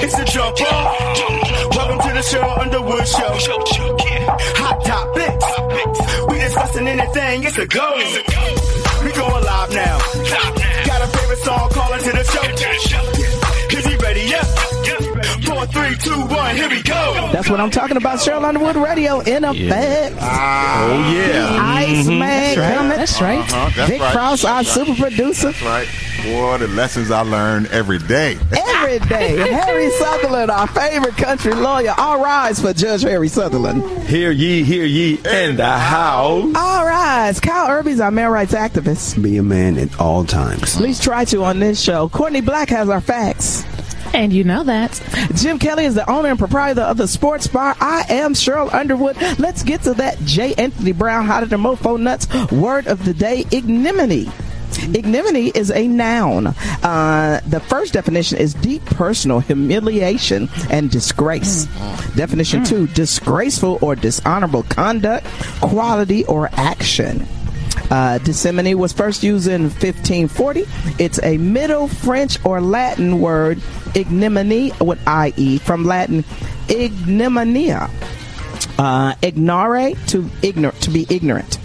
It's a jump off. Welcome to the show, Underwood Show. Hot topics. We discussing anything, it's a go. We going live now. Got a favorite song, call into the show. Is he ready? Yeah. Four, three, two, one, here we go. That's what I'm talking about. Cheryl Underwood Radio in effect. Oh yeah. Ice Man right. coming. That's right. Uh-huh, that's Vic right. Frost, our super producer. That's right. Boy, the lessons I learn every day. Every day. Harry Sutherland, our favorite country lawyer. All rise for Judge Harry Sutherland. Hear ye, hear ye in the house. All rise. Kyle Irby's our male rights activist. Be a man at all times. At least try to on this show. Courtney Black has our facts. And you know that. Jim Kelly is the owner and proprietor of the Sports Bar. I am Cheryl Underwood. Let's get to that J. Anthony Brown, hotter than mofo nuts. Word of the day, ignominy. Ignominy is a noun. Uh, the first definition is deep personal humiliation and disgrace. Definition two, disgraceful or dishonorable conduct, quality, or action. Uh, disseminy was first used in 1540. It's a Middle French or Latin word, ignominy, with IE, from Latin ignominia. Uh, ignore, to ignorant, to be ignorant.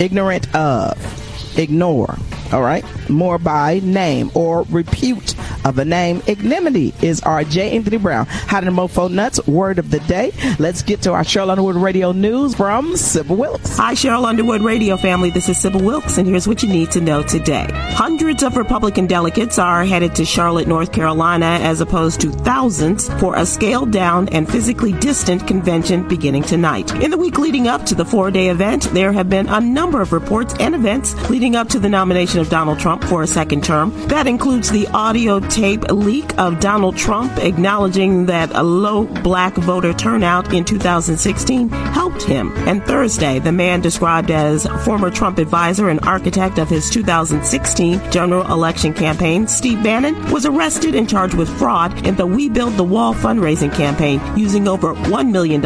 Ignorant of. Ignore. All right. More by name or repute of a name. Ignominy is our J. Anthony Brown. How to mofo nuts. Word of the day. Let's get to our Cheryl Underwood Radio News from Sybil Wilkes. Hi, Cheryl Underwood Radio family. This is Sybil Wilkes, and here's what you need to know today. Hundreds of Republican delegates are headed to Charlotte, North Carolina, as opposed to thousands for a scaled down and physically distant convention beginning tonight. In the week leading up to the four day event, there have been a number of reports and events leading up to the nomination of Donald Trump for a second term. That includes the audio tape leak of Donald Trump acknowledging that a low black voter turnout in 2016 helped him. And Thursday, the man described as former Trump advisor and architect of his 2016 general election campaign, Steve Bannon, was arrested and charged with fraud in the We Build the Wall fundraising campaign, using over $1 million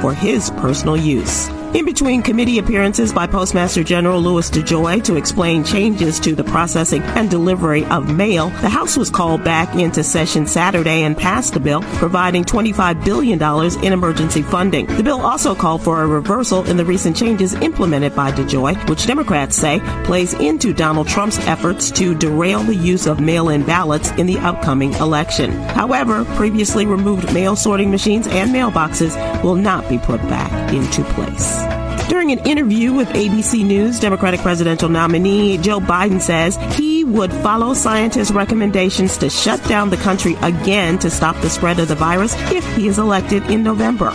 for his personal use. In between committee appearances by Postmaster General Louis DeJoy to explain changes to the processing and delivery of mail, the House was called back into session Saturday and passed a bill providing $25 billion in emergency funding. The bill also called for a reversal in the recent changes implemented by DeJoy, which Democrats say plays into Donald Trump's efforts to derail the use of mail-in ballots in the upcoming election. However, previously removed mail sorting machines and mailboxes will not be put back into place. During an interview with ABC News, Democratic presidential nominee Joe Biden says he would follow scientists' recommendations to shut down the country again to stop the spread of the virus if he is elected in November.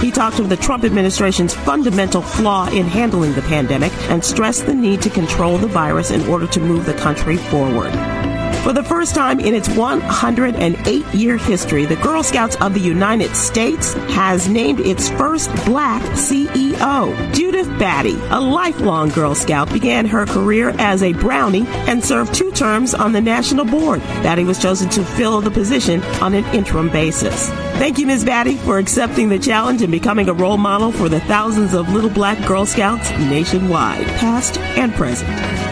He talked of the Trump administration's fundamental flaw in handling the pandemic and stressed the need to control the virus in order to move the country forward. For the first time in its 108 year history, the Girl Scouts of the United States has named its first black CEO. Judith Batty, a lifelong Girl Scout, began her career as a Brownie and served two terms on the national board. Batty was chosen to fill the position on an interim basis. Thank you, Ms. Batty, for accepting the challenge and becoming a role model for the thousands of little black Girl Scouts nationwide, past and present.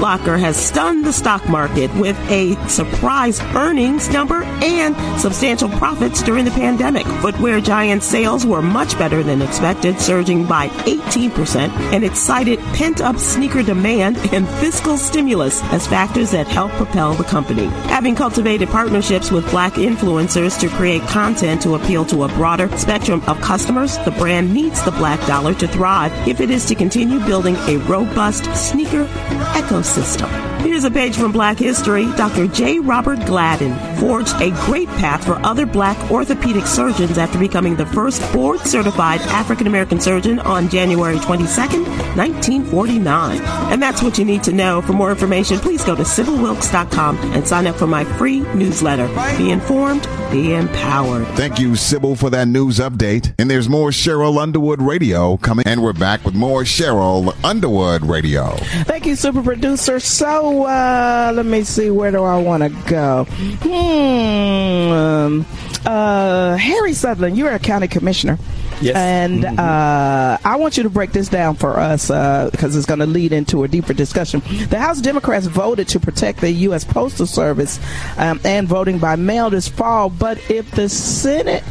Locker has stunned the stock market with a surprise earnings number and substantial profits during the pandemic. Footwear giant sales were much better than expected, surging by 18%, and it cited pent up sneaker demand and fiscal stimulus as factors that helped propel the company. Having cultivated partnerships with black influencers to create content to appeal to a broader spectrum of customers, the brand needs the black dollar to thrive if it is to continue building a robust sneaker ecosystem system. Here's a page from Black History. Dr. J. Robert Gladden forged a great path for other black orthopedic surgeons after becoming the first board certified African American surgeon on January 22nd, 1949. And that's what you need to know. For more information, please go to sybilwilkes.com and sign up for my free newsletter. Be informed, be empowered. Thank you, Sybil, for that news update. And there's more Cheryl Underwood Radio coming. And we're back with more Cheryl Underwood Radio. Thank you, super producer. So, uh, let me see, where do I want to go? Hmm. Um, uh, Harry Sutherland, you're a county commissioner. Yes. And uh, I want you to break this down for us because it's going to lead into a deeper discussion. The House Democrats voted to protect the U.S. Postal Service um, and voting by mail this fall, but if the Senate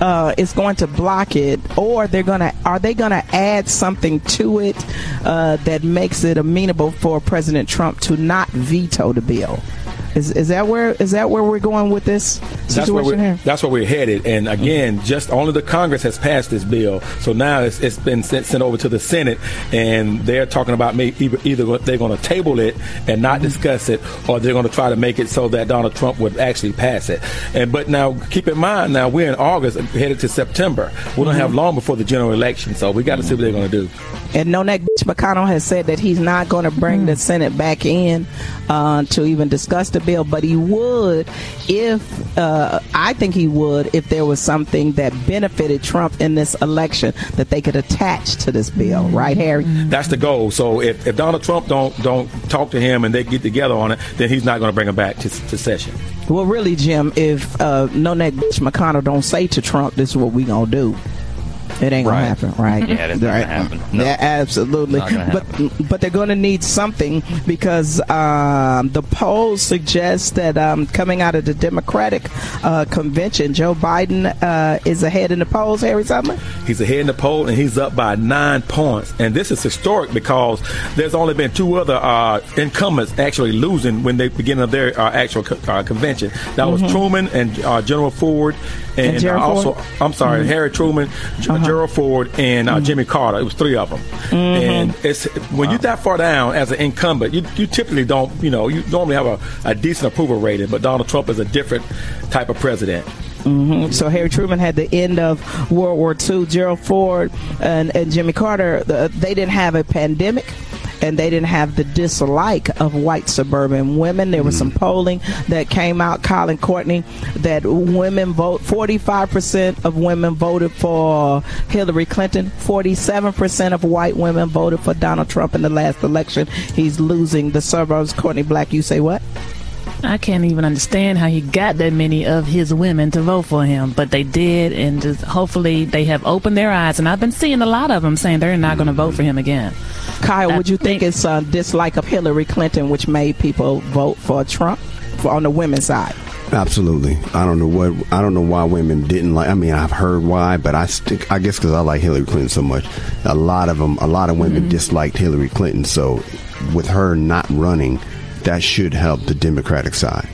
uh, is going to block it, or they're to are they going to add something to it uh, that makes it amenable for President Trump to not veto the bill? Is, is that where is that where we're going with this That's where, situation we're, here? that's where we're headed. And again, just only the Congress has passed this bill. So now it's, it's been sent, sent over to the Senate, and they're talking about either, either they're going to table it and not mm-hmm. discuss it, or they're going to try to make it so that Donald Trump would actually pass it. And but now keep in mind, now we're in August, headed to September. We don't have mm-hmm. long before the general election, so we got to see what they're going to do. And Nonek McConnell has said that he's not going to bring mm. the Senate back in uh, to even discuss the bill, but he would if uh, I think he would if there was something that benefited Trump in this election that they could attach to this bill, right, Harry? That's the goal. So if, if Donald Trump don't don't talk to him and they get together on it, then he's not going to bring him back to, to session. Well, really, Jim, if uh, Nonek McConnell don't say to Trump, "This is what we gonna do," it ain't gonna Right. happen, right? Yeah, that's not gonna happen. No. Yeah, absolutely. Not gonna But but they're going to need something because um, the polls suggest that um, coming out of the Democratic uh, convention, Joe Biden uh, is ahead in the polls. Harry Summer. He's ahead in the poll and he's up by nine points. And this is historic because there's only been two other uh, incumbents actually losing when they begin of their uh, actual co- uh, convention. That was Truman and uh, General Ford, and, Mm-hmm. And uh, also Ford? I'm sorry, Harry Truman, G- Uh-huh. Gerald Ford, and uh, Jimmy Carter. It was three of them. Mm-hmm. And it's when you're that far down as an incumbent, you, you typically don't, you know, you normally have a, a decent approval rating. But Donald Trump is a different type of president. So Harry Truman had the end of World War II. Gerald Ford and, and Jimmy Carter, the, they didn't have a pandemic. And they didn't have the dislike of white suburban women. There was some mm. polling that came out, Colin Courtney, that women vote, 45% of women voted for Hillary Clinton. 47% of white women voted for Donald Trump in the last election. He's losing the suburbs. Courtney Black, you say what? I can't even understand how he got that many of his women to vote for him, but they did, and just hopefully they have opened their eyes. And I've been seeing a lot of them saying they're not going to vote for him again. Kyle, I would you think think- it's a dislike of Hillary Clinton which made people vote for Trump for, on the women's side? Absolutely. I don't know what I don't know why women didn't like. I mean, I've heard why, but I stick. I guess because I like Hillary Clinton so much. A lot of them, a lot of women mm-hmm. disliked Hillary Clinton. So, with her not running, that should help the Democratic side.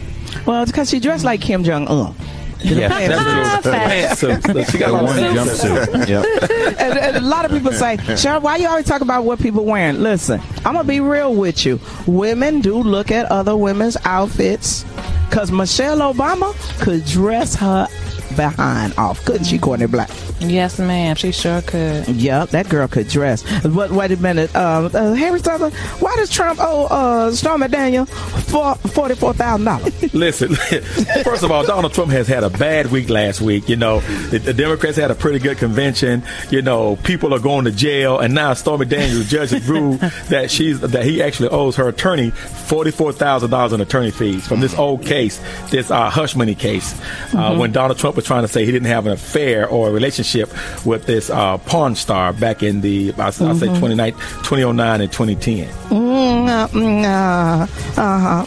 Well, it's because she dressed like Kim Jong Un. Yeah, That's true. Ah, Pantsuits. She got the one jumpsuit. Yep. and, and a lot of people say, Cheryl, why you always talk about what people wearing? Listen, I'm gonna be real with you. Women do look at other women's outfits because Michelle Obama could dress her behind off, couldn't she, Courtney Black? Yes, ma'am. She sure could. Yep, that girl could dress. But wait a minute, um, uh, Harry Sutherland, why does Trump owe uh, Storm McDaniel for forty-four thousand dollars? Listen, first of all, Donald Trump has had a bad week last week. You know, the, the Democrats had a pretty good convention. You know, people are going to jail, and now Stormy Daniels, judges ruled that she's that he actually owes her attorney forty-four thousand dollars in attorney fees from this old case, this uh, hush money case, uh, when Donald Trump was trying to say he didn't have an affair or a relationship with this uh, porn star back in the I, I say 29 2009 and twenty ten. Mm, uh, uh, uh-huh.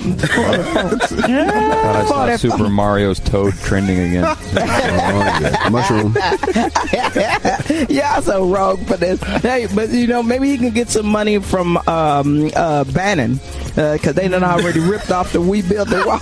Thought I saw Super Mario's Toad trending again. Mushroom. yeah, so wrong for this. Hey, but you know, maybe he can get some money from um, uh, Bannon because they done already ripped off the "We Built the Wall."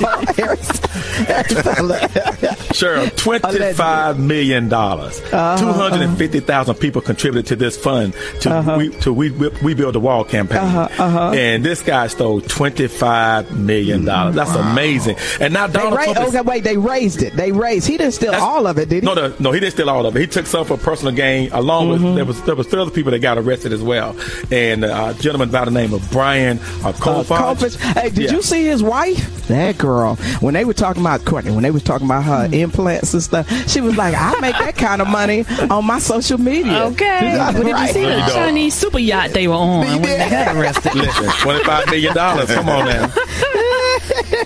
Sure, twenty-five million dollars. Uh-huh, hundred and fifty thousand people contributed to this fund to we to we we build the wall campaign, Uh-huh, and this guy stole twenty-five million dollars. That's amazing. And now they Donald ra- Trump is, okay, wait, they raised it. They raised. He didn't steal all of it, did he? No, no, no, he didn't steal all of it. He took some for personal gain, along Mm-hmm. with there was there was three other people that got arrested as well, and uh, a gentleman by the name of Brian uh, Uh, Kolfage. Kolfage. Hey, did Yeah. you see his wife? That girl. When they were talking about Courtney, when they were talking about her Hmm. implants and stuff, she was like, "I make that kind of money on my social media." Okay. But did you see There you the. Chinese super yacht they were on when they got arrested? Listen, twenty-five million dollars. Come on now.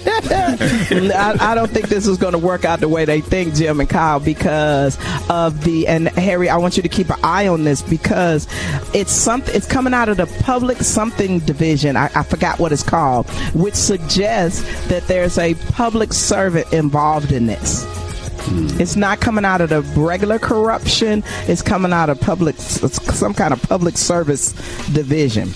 I, I don't think this is going to work out the way they think, Jim and Kyle, because of the and Harry. I want you to keep an eye on this because it's something. It's coming out of the public something division. I, I forgot what it's called, which suggests that there's a public servant involved in this. It's not coming out of the regular corruption. It's coming out of public, some kind of public service division.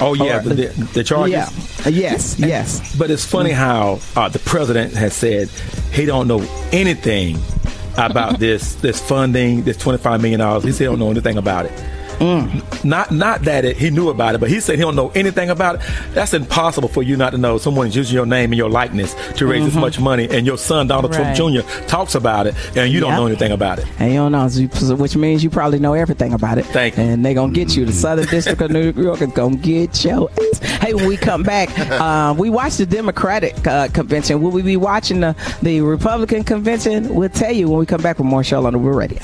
Oh yeah, Or- the, the, charges. Yeah. Yes. Yes. But it's funny how uh, the president has said he don't know anything about this this funding, this twenty five million dollars. He said he don't know anything about it. Not not that it, he knew about it, but he said he don't know anything about it. That's impossible for you not to know. Someone's using your name and your likeness to raise this much money, and your son Donald Right. Trump Jr. talks about it, and you don't know anything about it. And you don't know, which means you probably know everything about it. Thank you. And they're gonna get you. The Southern District of New York is gonna get your ass. Hey, when we come back, uh, we watched the Democratic uh, convention. Will we be watching the, the Republican convention? We'll tell you when we come back with more show on the Real Radio.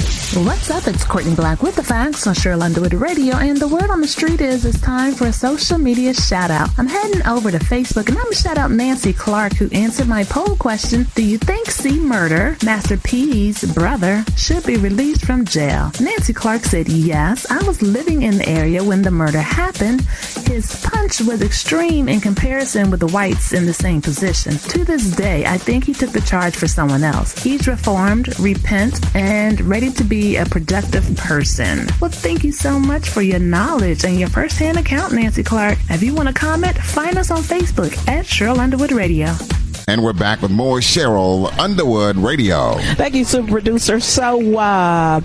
What's up? It's Courtney Black with the facts on Cheryl Underwood Radio, and the word on the street is it's time for a social media shout out. I'm heading over to Facebook and I'm gonna shout out Nancy Clark who answered my poll question: Do you think C. Murder, Master P's brother, should be released from jail? Nancy Clark said yes. I was living in the area when the murder happened. His punch was extreme in comparison with the whites in the same position. To this day, I think he took the charge for someone else. He's reformed, repent, and ready to be a productive person. Well, thank you so much for your knowledge and your first-hand account, Nancy Clark. If you want to comment, find us on Facebook at Cheryl Underwood Radio. And we're back with more Cheryl Underwood Radio. Thank you, super producer. So, uh,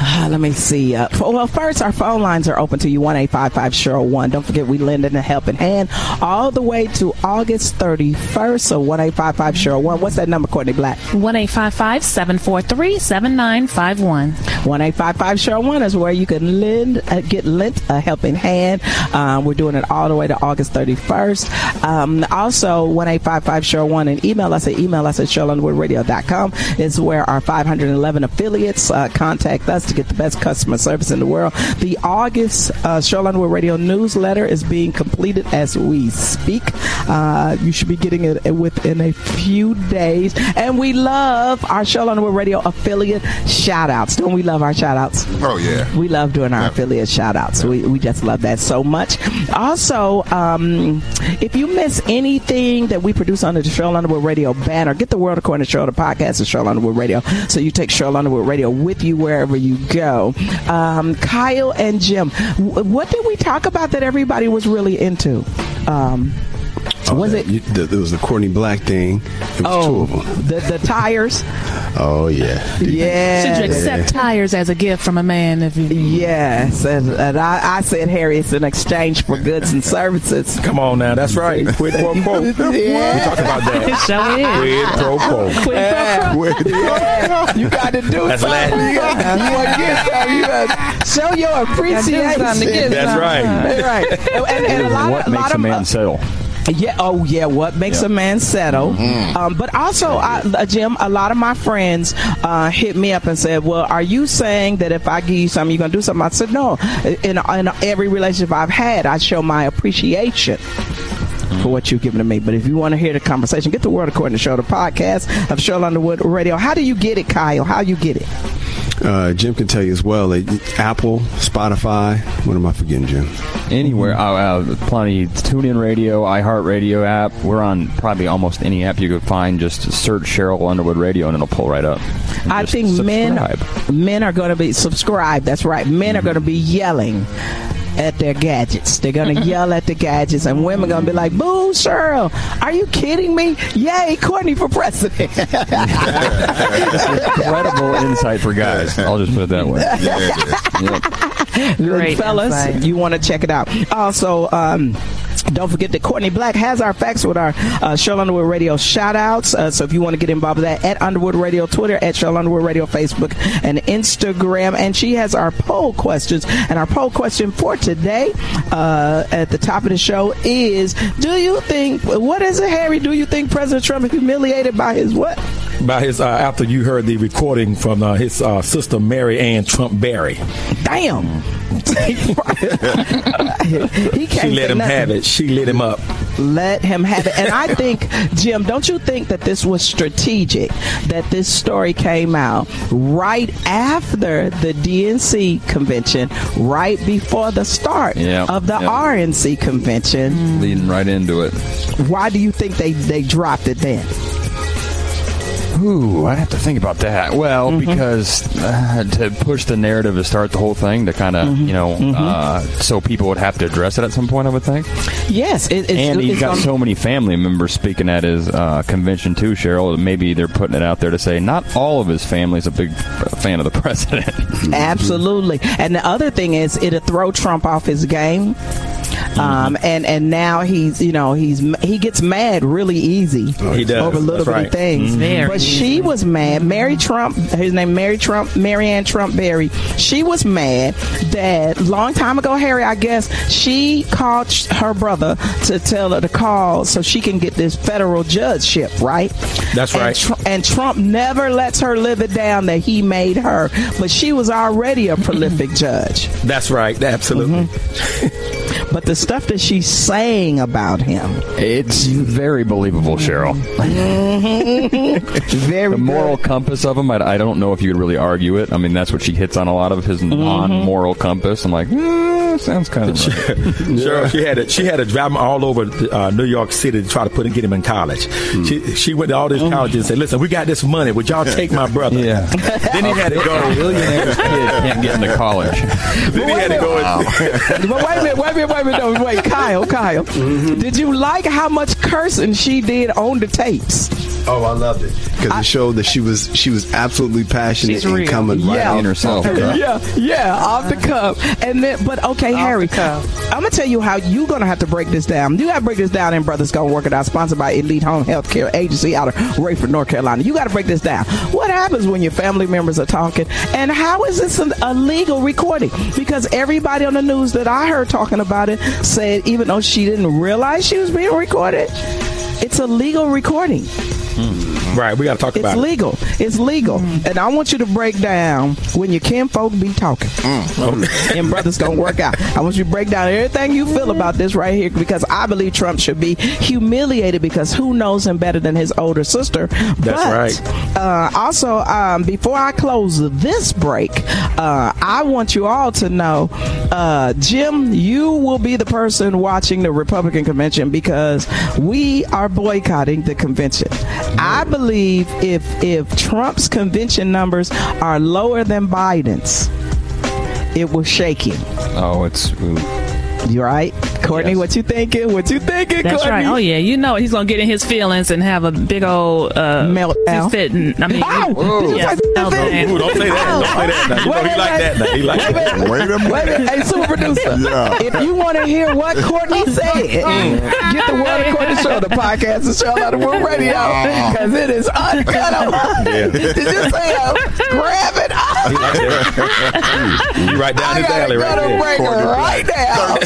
uh, let me see. Uh, well, first, our phone lines are open to you, 1 855 Cheryl 1. Don't forget, we lend in a helping hand all the way to August 31st. So, 1 855 Cheryl 1. What's that number, Courtney Black? 1 743 7951. 1 855 Cheryl 1 is where you can lend, uh, get lent a helping hand. Um, we're doing it all the way to August 31st. Um, also, 1 855 Cheryl 1 and email us at email us at CherylUnderwoodRadio.com is where our 511 affiliates uh, contact us to get the best customer service in the world. The August uh, Cheryl Underwood Radio newsletter is being completed as we speak. Uh, you should be getting it within a few days. And we love our Cheryl Underwood Radio affiliate shout outs. Don't we love our shout outs? Oh, yeah. We love doing our Yeah. affiliate shout outs. We, we just love that so much. Also, um, if you miss anything that we produce under the Cheryl Underwood Radio banner, get the World According to Cheryl, the podcast of Cheryl Underwood Radio. So you take Cheryl Underwood Radio with you wherever you go. Um, Kyle and Jim, what did we talk about that everybody was really into? Um, Oh, was that- it? You, the, there was the Courtney Black thing. It was two Oh, of them. the, the tires. Oh yeah. Yeah. Should you accept tires as a gift from a man if you. Yes, and, and I, I said, Harry, it's an exchange for goods and services. Come on now, that's right. Quid pro quo. We Yeah. talked about that. Show is. Quid pro quo. Yeah, you got to do That's something. Latin. You got you wanna get something. You gotta show your appreciation. something to give That's right. That's right. And, and, and a lot what of, makes lot a of, man settle? Yeah. Oh, yeah. What makes a man settle? Um, but also, I, uh, Jim, a lot of my friends uh, hit me up and said, "Well, are you saying that if I give you something, you're gonna do something?" I said, "No. In, in every relationship I've had, I show my appreciation." For what you've given to me, but if you want to hear the conversation, get the word according to show the podcast of Cheryl Underwood Radio. How do you get it, Kyle? How you get it? Uh, Jim can tell you as well. Apple, Spotify. What am I forgetting, Jim? Anywhere, uh, uh, plenty. TuneIn Radio, iHeartRadio app. We're on probably almost any app you could find. Just search Cheryl Underwood Radio and it'll pull right up. I think men subscribe. men are going to be subscribed. That's right. Men are going to be yelling at their gadgets. They're going to yell at the gadgets, and women are going to be like, "Boo, Cheryl! Are you kidding me? Yay, Courtney for president!" Incredible insight for guys. I'll just put it that way. Yeah, it is. Yep. Great fellas, insight. you want to check it out. Also, um, don't forget that Courtney Black has our facts with our uh, Cheryl Underwood Radio shout outs. Uh, so if you want to get involved with that, at Underwood Radio Twitter, at Cheryl Underwood Radio Facebook, and Instagram. And she has our poll questions. And our poll question for today uh, at the top of the show is Do you think, what is it, Harry? Do you think President Trump is humiliated by his what? By his uh, after you heard the recording from uh, his uh, sister Maryanne Trump Barry, Damn. He can't she let him nothing. have it. She lit him up. Let him have it. And I think, Jim, don't you think that this was strategic? That this story came out right after the DNC convention, right before the start Yeah, of the yeah. RNC convention. Leading right into it. Why do you think they, they dropped it then? Ooh, I'd have to think about that. Well, Mm-hmm. because uh, to push the narrative to start the whole thing, to kind of, Mm-hmm. you know, uh, so people would have to address it at some point, I would think. Yes, it, it's, and he's it's got so many family members speaking at his uh, convention too, Cheryl. Maybe they're putting it out there to say not all of his family's a big fan of the president. Absolutely. And the other thing is, it'll throw Trump off his game. Um, and and now he's you know he's he gets mad really easy He does. over little bitty right. things. Very But she was mad. Mary Trump, his name Mary Trump, Maryanne Trump Barry. She was mad that long time ago, Harry. I guess she called sh- her brother to tell her to call so she can get this federal judgeship. Right. That's And right. Tr- and Trump never lets her live it down that he made her, but she was already a prolific judge. That's right. Absolutely. Mm-hmm. But the stuff that she's saying about him, it's very believable, Cheryl. very the moral good. compass of him, I, I don't know if you could really argue it. I mean, that's what she hits on a lot of his Mm-hmm. non-moral compass. I'm like, eh, sounds kind of. Right. Sure, she had to, she had to drive him all over uh, New York City to try to put him, get him in college. Hmm. She she went to all these colleges and said, "Listen, we got this money. Would y'all take my brother?" Yeah. Then he had to A go. billionaire's kid can't get into college. Then he had to go. and- But wait a minute, wait a minute, wait a minute, no, wait, Kyle, Kyle. Mm-hmm. Did you like how much cursing she did on the tapes? Oh, I loved it because it showed that she was she was absolutely passionate and coming right Yeah. out In herself. yeah, yeah, off the cuff. And then, but okay, Harry, cuff. I'm gonna tell you how you're gonna have to break this down. You gotta break this down in Brothers Gonna Work It Out, sponsored by Elite Home Healthcare Agency out of Raeford, North Carolina. You gotta break this down. What happens when your family members are talking, and how is this an, a legal recording? Because everybody on the news that I heard talking about it said, even though she didn't realize she was being recorded, it's a legal recording. Right, we got to talk It's about it. It's legal. It's legal. And I want you to break down when your kinfolk be talking. and brothers don't work out. I want you to break down everything you feel about this right here because I believe Trump should be humiliated because who knows him better than his older sister. That's but, right. Uh, also, um, before I close this break, uh, I want you all to know, uh, Jim, you will be the person watching the Republican convention because we are boycotting the convention. I believe if if Trump's convention numbers are lower than Biden's, it will shake him. Oh, it's. ooh. You right, Courtney? Yes. What you thinking? What you thinking? That's Courtney? right. Oh yeah, you know he's gonna get in his feelings and have a big old uh, Meltdown. fit. I mean, Ow! Did you yeah, say fit? meltdown. Ooh, don't say that. Don't say that. Now. You know he wait, like that. Now. He like Wait a that. minute. Wait a Wait minute. minute. Hey, super producer. Yeah. If you want to hear what Courtney said, get the World of Courtney Show, the podcast, the show on the World Radio, because it is uncut. Did you say uh, grab it? He like that. You right down I his alley right to there. right now.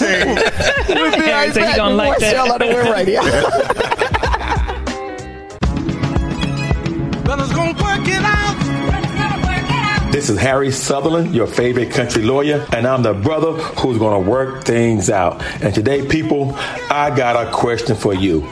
We'll be right So back gonna like more that. show on the World Radio. This is Harry Sutherland, your favorite country lawyer, and I'm the brother who's going to work things out. And today, people, I got a question for you.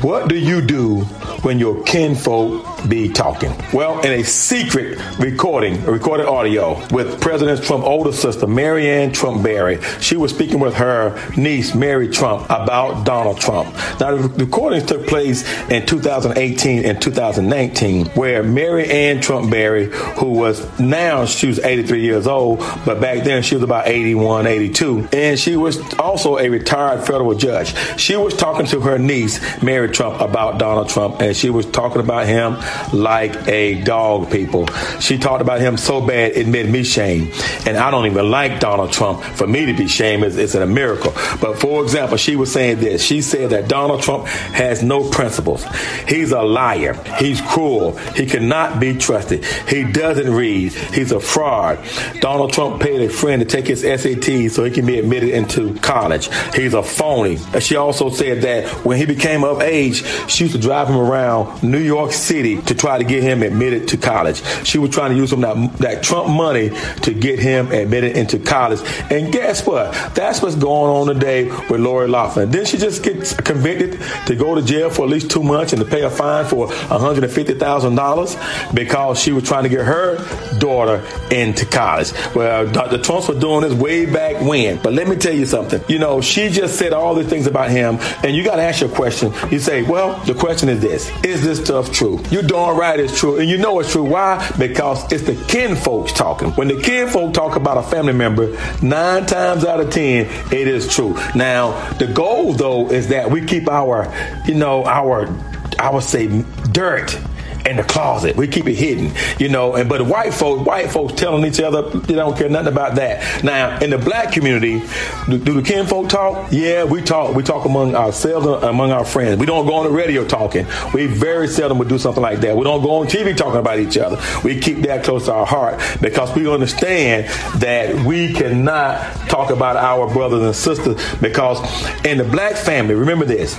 What do you do when your kinfolk be talking? Well, in a secret recording, recorded audio with President Trump's older sister, Maryanne Trump Barry, she was speaking with her niece, Mary Trump, about Donald Trump. Now, the recordings took place in 2018 and 2019, where Maryanne Trump Barry, who was now, she was 83 years old, but back then she was about 81, 82, and she was also a retired federal judge. She was talking to her niece, Mary Trump, about Donald Trump, and she was talking about him like a dog, people. She talked about him so bad it made me shame. And I don't even like Donald Trump. For me to be shamed is, is a miracle. But for example, she was saying this. She said that Donald Trump has no principles. He's a liar. He's cruel. He cannot be trusted. He doesn't read. He's a fraud. Donald Trump paid a friend to take his SAT so he can be admitted into college. He's a phony. She also said that when he became of age, she used to drive him around New York City to try to get him admitted to college. She was trying to use some that, that Trump money to get him admitted into college. And guess what? That's what's going on today with Lori Loughlin. Then she just gets convicted to go to jail for at least two months and to pay a fine for $150,000 because she was trying to get her daughter into college. Well, Dr. Trump was doing this way back when. But let me tell you something. You know, she just said all these things about him, and you got to ask your question. You say, well, the question is this Is this stuff true? You're darn right it's true. And you know it's true. Why? Because it's the kin folks talking. When the kin folk talk about a family member, nine times out of ten, it is true. Now, the goal, though, is that we keep our, you know, our, I would say, dirt in the closet. We keep it hidden, you know. And but white folks, white folks telling each other they don't care nothing about that. Now, in the black community, do, do the kin folk talk? Yeah, we talk. We talk among ourselves, among our friends. We don't go on the radio talking. We very seldom would do something like that. We don't go on TV talking about each other. We keep that close to our heart because we understand that we cannot talk about our brothers and sisters because in the black family, remember this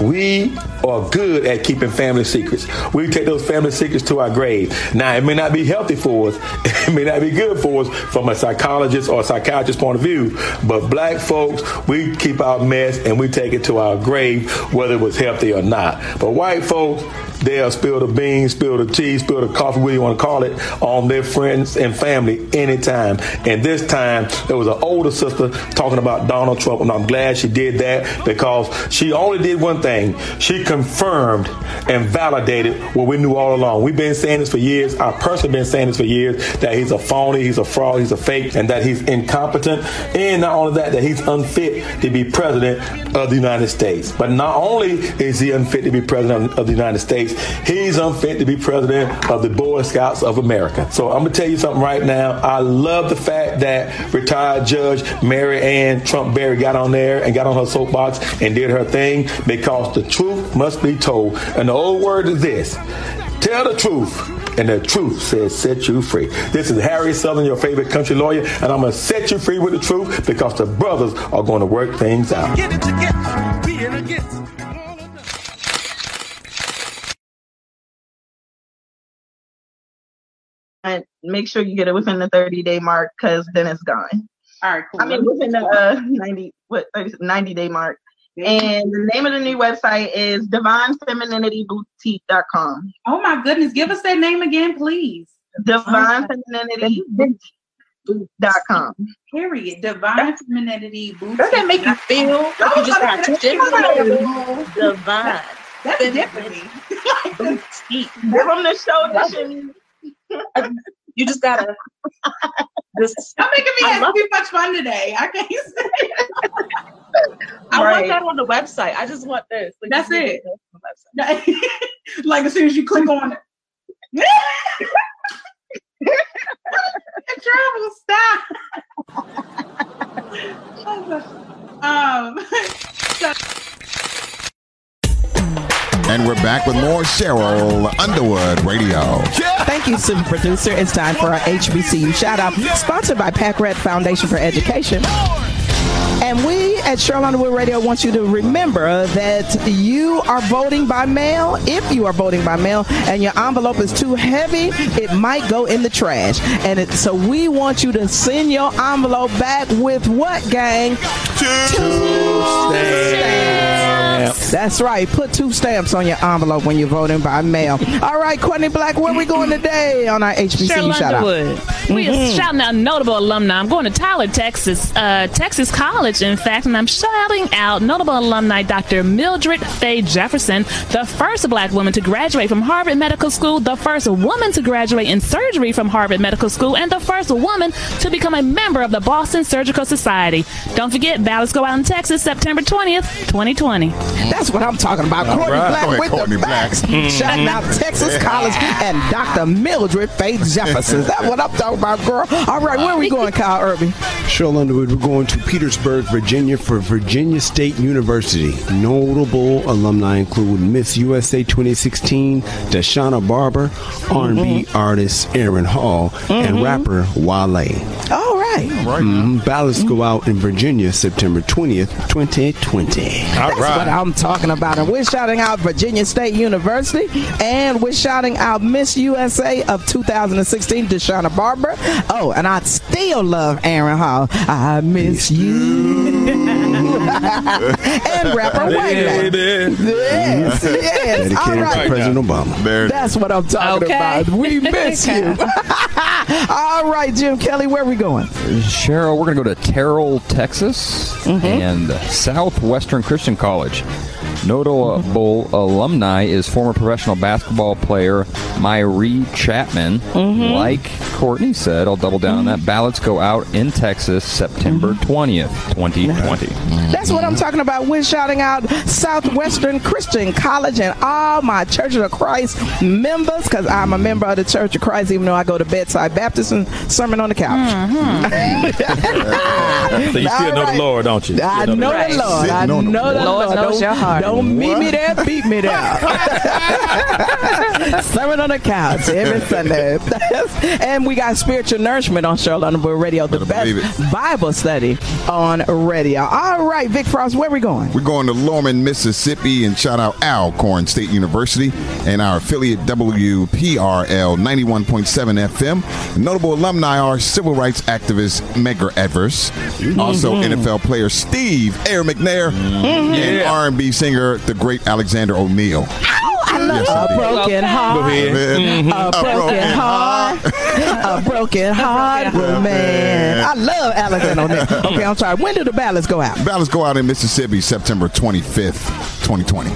we are good at keeping family secrets. We take those family secrets to our grave. Now, it may not be healthy for us, it may not be good for us from a psychologist or a psychiatrist point of view, but black folks, we keep our mess and we take it to our grave, whether it was healthy or not. But white folks, they'll spill the beans, spill the tea, spill the coffee, whatever you want to call it, on their friends and family anytime. And this time, there was an older sister talking about Donald Trump, and I'm glad she did that because she only did one thing. She confirmed and validated what we knew all along. We've been saying this for years. I personally been saying this for years that he's a phony, he's a fraud, he's a fake, and that he's incompetent. And not only that, that he's unfit to be president of the United States. But not only is he unfit to be president of the United States, he's unfit to be president of the Boy Scouts of America. So I'm gonna tell you something right now. I love the fact that retired Judge Maryanne Trump Barry got on there and got on her soapbox and did her thing because the truth must be told. And the old word is this tell the truth. And the truth says set you free. This is Harry Sutherland, your favorite country lawyer, and I'm going to set you free with the truth because the brothers are going to work things out. Make sure you get it within the 30 day mark because then it's gone. All right, cool. I mean, within the uh, 90, what, 30, 90 day mark. And the name of the new website is divinefeminityboutique.com. oh my goodness, give us that name again, please. Divinefeminityboutique.com. Period. Divine femininity boutique. Does that make you feel like you just got touched? Divine. That's different. boutique. Give them the show that you just gotta just You're making me I have too much fun today. I can't say I Right. want that on the website. I just want this. Like, That's it. this on the website. like as soon as you click on it. Travel stop. um, And we're back with more Cheryl Underwood Radio. Thank you, super producer. It's time for our HBCU shout out, sponsored by Pack Red Foundation for Education. And we at Cheryl Underwood Radio want you to remember that you are voting by mail. If you are voting by mail and your envelope is too heavy, it might go in the trash. And it, so we want you to send your envelope back with what, gang? Stamps. That's right. Put two stamps on your envelope when you're voting by mail. All right, Courtney Black, where we going today on our HBCU Cheryl shout out? Underwood. We are shouting out notable alumni. I'm going to Tyler, Texas, uh, Texas College, in fact, and I'm shouting out notable alumni Dr. Mildred Fay Jefferson, the first black woman to graduate from Harvard Medical School, the first woman to graduate in surgery from Harvard Medical School, and the first woman to become a member of the Boston Surgical Society. Don't forget, ballots go out in Texas September 20th, 2020. Mm-hmm. That's what I'm talking about. Courtney right. Black Go ahead, with Courtney the Black. facts. Mm-hmm. Shouting out Texas College and Dr. Mildred Faith Jefferson. That's what I'm talking about, girl. All right, where are we going, Kyle Irby? Cheryl Underwood, we're going to Petersburg, Virginia for Virginia State University. Notable alumni include Miss USA 2016, Deshauna Barber, R&B mm-hmm. artist Aaron Hall, and rapper Wale. All right. Right. Mhm. Ballots go out in Virginia September 20th, 2020. All That's what I'm talking about. And we're shouting out Virginia State University and we're shouting out Miss USA of 2016, Deshauna Barber. Oh, and I still love Aaron Hall. I miss you. and rapper Wayne. Baby. Yes, yes. All Dedicated right. to President Obama. There. That's what I'm talking Okay. about. We miss you. All right, Jim Kelly, where are we going? Cheryl, we're going to go to Terrell, Texas, mm-hmm. and Southwestern Christian College. Notable alumni is former professional basketball player Myrie Chapman. Mm-hmm. Like Courtney said, I'll double down on that. Ballots go out in Texas September mm-hmm. 20th, 2020. That's what I'm talking about. We're shouting out Southwestern Christian College and all my Church of Christ members, because I'm a member of the Church of Christ, even though I go to Bedside Baptist and Sermon on the Couch. Mm-hmm. So you still All know right. the Lord, don't you? I Still know the Lord. I know the the Lord. Lord knows your heart. Don't meet me there, beat me there. Sermon on the couch every Sunday. and we got spiritual nourishment on Cheryl Underwood Radio, the Better best Bible study on radio. All right, Vic Frost, where we going? We're going to Lorman, Mississippi, and shout out Alcorn State University and our affiliate WPRL 91.7 FM. Notable alumni are civil rights activist Medgar Evers, also mm-hmm. NFL player Steve Air McNair, mm-hmm. and R&B singer the great Alexander O'Neal. I love Yes, a indeed. broken Okay. Go heart. ahead. A broken heart, a broken heart, Yeah, man. man. I love Alexander O'Neal. Okay, I'm sorry. When do the ballots go out? Ballots go out in Mississippi September 25th, 2020.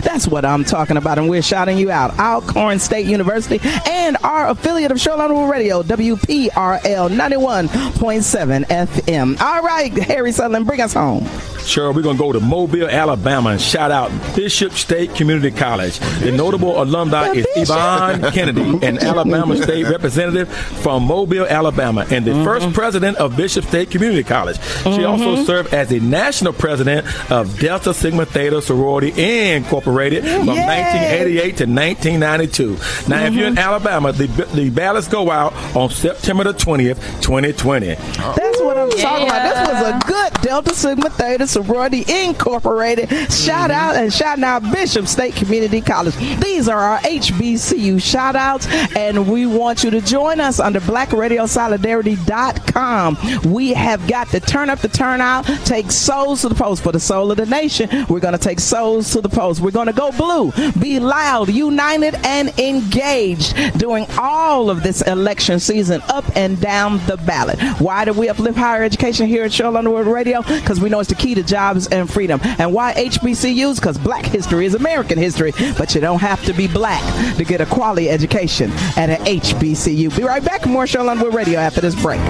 That's what I'm talking about, and we're shouting you out. Alcorn State University and our affiliate of Cheryl Underwood Radio, WPRL 91.7 FM. All right, Harry Sutherland, bring us home. Sure, we're going to go to Mobile, Alabama, and shout out Bishop State Community College. The notable alumni The is Bishop. Yvonne Kennedy, an Alabama State representative from Mobile, Alabama, and the first mm-hmm. president of Bishop State Community College. She mm-hmm. also served as the national president of Delta Sigma Theta Sorority Incorporated from Yay. 1988 to 1992. Now, if you're in mm-hmm. Alabama, the, the ballots go out on September the 20th, 2020. That's what I'm talking about. This was a good Delta Sigma Theta Sorority Incorporated. Shout mm-hmm. out and shout out Bishop State Community College. These are our HBCU shout outs, and we want you to join us under blackradiosolidarity.com. We have got to turn up the turnout, take souls to the post for the soul of the nation. We're going to take souls to the post. We're going to go blue, be loud, united, and engaged during all of this election season, up and down the ballot. Why do we uplift higher education here at Cheryl Underwood Radio? Because we know it's the key to jobs and freedom. And why HBCUs? Because black history is American history, but you don't have to be black to get a quality education at an HBCU. Be right back. More Cheryl Underwood Radio after this break.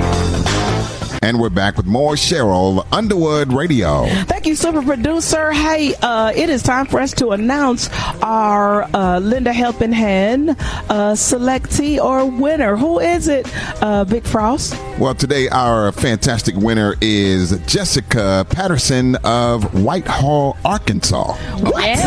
And we're back with more Cheryl Underwood Radio. Thank you, super producer. Hey, uh, it is time for us to announce our uh, Linda Helping Hand uh, selectee or winner. Who is it, uh, Vic Frost? Well, today our fantastic winner is Jessica Patterson of Whitehall, Arkansas. Right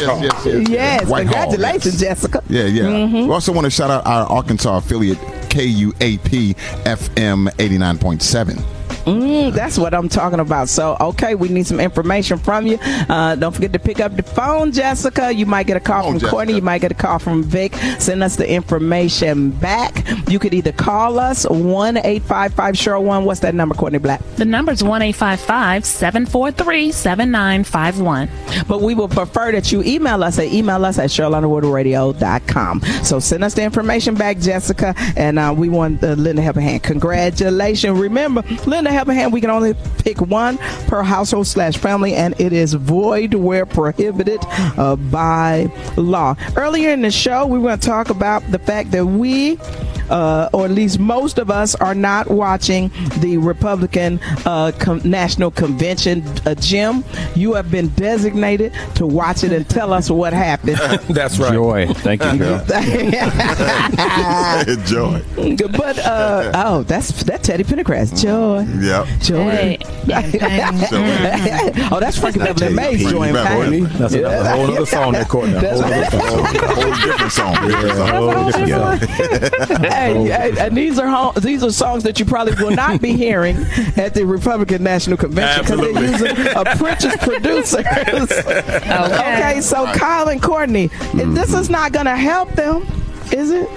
yes, home. yes, yes, Yes, Whitehall, congratulations, Jessica. Yeah, yeah. Mm-hmm. We also want to shout out our Arkansas affiliate, KUAP FM 89.7. Mm, that's what I'm talking about. So, okay, we need some information from you. Uh, don't forget to pick up the phone, Jessica. You might get a call Come on, from Jessica. Courtney. You might get a call from Vic. Send us the information back. You could either call us one eight five five Cheryl one. What's that number, Courtney Black? The number's 1 743 7951. But we will prefer that you email us at email us at CherylUnderwoodRadio.com. So send us the information back, Jessica, and uh, we want uh, Linda Helping Hand. Congratulations. Remember, Linda Helping Hand, we can only pick one per household slash family, and it is void where prohibited uh, by law. Earlier in the show, we want to talk about the fact that we uh, or at least most of us are not watching the Republican uh, com- National Convention. Uh, Jim, you have been designated to watch it and tell us what happened. That's right. Joy. Thank you, Cheryl. Joy. but uh, oh, that's that Teddy Pendergrass. Joy, Yep. joy. Hey, oh, that's Frankie Beverly Maze. Frankie Joy and Beverly. pain. That's a, a whole other song there, Courtney. A whole other song. Whole different song. Different song. Yeah, a whole different song. Hey, hey, and these are home, these are songs that you probably will not be hearing at the Republican National Convention because they're using a Pritchard producers. okay. so Kyle and Courtney, mm-hmm. this is not going to help them, is it?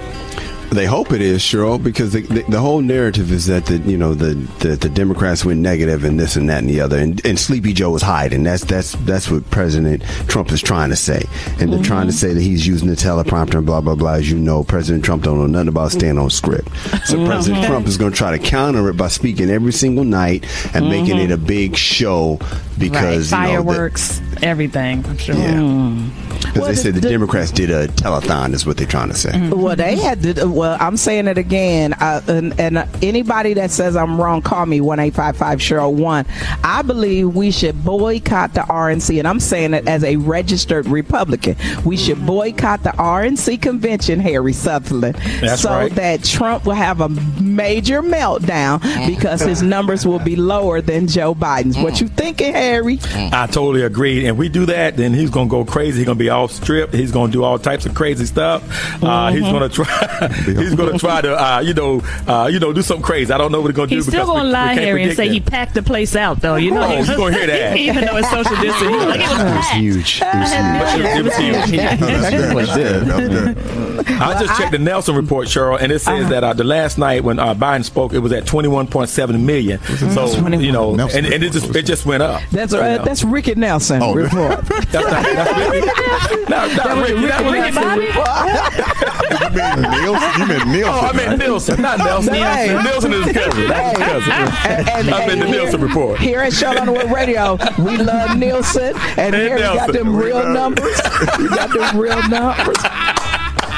They hope it is, Cheryl, because the, the, the whole narrative is that the you know the, the, the Democrats went negative and this and that and the other, and, and Sleepy Joe is hiding. That's that's that's what President Trump is trying to say, and they're trying to mm-hmm. say that he's using the teleprompter and blah blah blah. As you know, President Trump don't know nothing about staying on script, so mm-hmm. President Trump is going to try to counter it by speaking every single night and mm-hmm. making it a big show because right. you know, the- fireworks, everything. I'm sure. yeah. Mm. Because Well, they the- said the, the- Democrats did a telethon, is what they're trying to say. Well, they had to. Well, I'm saying it again, uh, and, and uh, anybody that says I'm wrong, call me one eight five five Cheryl one. I believe we should boycott the RNC, and I'm saying it as a registered Republican. We should boycott the RNC convention, Harry Sutherland, That's so right. that Trump will have a major meltdown because his numbers will be lower than Joe Biden's. What you thinking, Harry? I totally agree. And we do that, then he's going to go crazy. He's going to be all stripped. He's going to do all types of crazy stuff. Uh, he's going to try. he's going to try to, uh, you know, uh, you know, do something crazy. I don't know what he's going to do. He's still gonna lie, can't Harry, and say that. he packed the place out, though. You know, Oh, you was- gonna hear that. even though it's social distancing, he like, it was It was huge. It was huge. It was huge. That's good. That's good. That was good. I just checked the Nelson report, Cheryl, and it says that uh, the last night when uh, Biden spoke, it was at 21.7 million. So you know, and, and it just it just went up. That's You uh, know. that's Ricky Nelson Oh, report. That's not, that's Ricky. Not, not Ricky. That was Ricky Bobby? You mean Nielsen? You meant Nielsen? Oh, I meant Nielsen, not Nelson. Hey. Nielsen is cousin. That's his cousin. And- and- I meant the and Nielsen report. Here at Cheryl Underwood Radio, we love Nielsen, and here we got them We real numbers. We got them real numbers.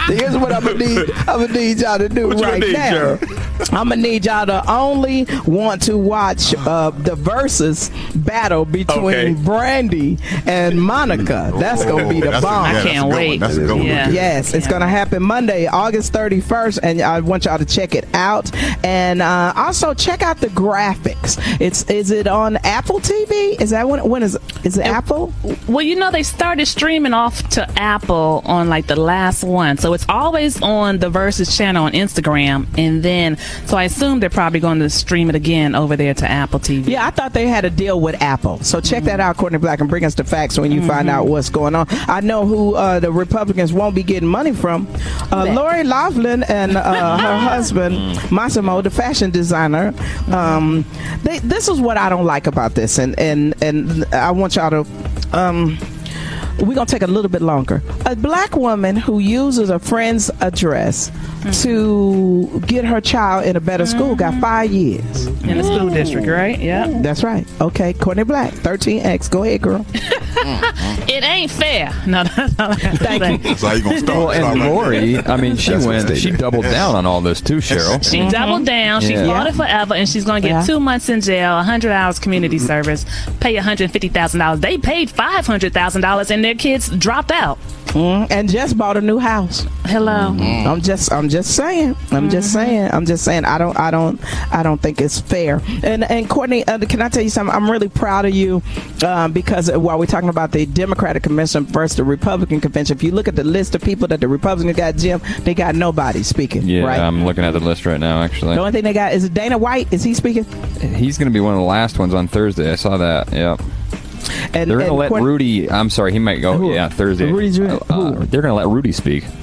Here's what I'm gonna need. I'm gonna need y'all to do What right need, now. Cheryl? I'm gonna need y'all to only want to watch uh, the versus battle between Okay. Brandy and Monica. That's gonna be the That's a- bomb. yeah, that's a can't wait. one. That's a good one. Yeah. Yes, it's going to happen Monday, August 31st, and I want y'all to check it out. And uh, also check out the graphics. It's is it on Apple TV? Is that when? When is is it Apple? Well, you know, they started streaming off to Apple on like the last one. So it's always on the Versus channel on Instagram. And then, so I assume they're probably going to stream it again over there to Apple TV. Yeah, I thought they had a deal with Apple. So check that out, Courtney Black, and bring us the facts when you find out what's going on. I know who uh, the Republicans won't be getting money from. Uh, Lori Loughlin and uh, her husband, Mossimo, the fashion designer. Um, they, this is what I don't like about this, and, and, and I want y'all to. Um, we're gonna take a little bit longer. A black woman who uses a friend's address mm-hmm. to get her child in a better school got mm-hmm. five years. In the school district, right? Yeah. That's right. Okay, Courtney Black, 13X. Go ahead, girl. It ain't fair. No, that's not what I'm Thank saying. That's how you gonna start. Well, and Start Lori, I mean, she That's went, she doubled down on all this too, Cheryl. She mm-hmm. doubled down. She Yeah. fought it forever, and she's going to get Yeah. two months in jail, 100 hours community service, pay $150,000. They paid $500,000, and their kids dropped out. Mm, and just bought a new house. Hello. I'm just, I'm just saying. I'm just saying. I'm just saying. I don't, I don't, I don't think it's fair. And and Courtney, uh, can I tell you something? I'm really proud of you um, because while we're talking about the Democratic convention versus the Republican convention, if you look at the list of people that the Republicans got, Jim, they got nobody speaking. Yeah, right. I'm looking at the list right now, actually. the only thing they got is Dana White. Is he speaking? He's going to be one of the last ones on Thursday. I saw that. Yep. And They're going to let Courtney- Rudy. I'm sorry, he might go. Who? Yeah, Thursday. Rudy's- Uh, who? they're going to let Rudy speak.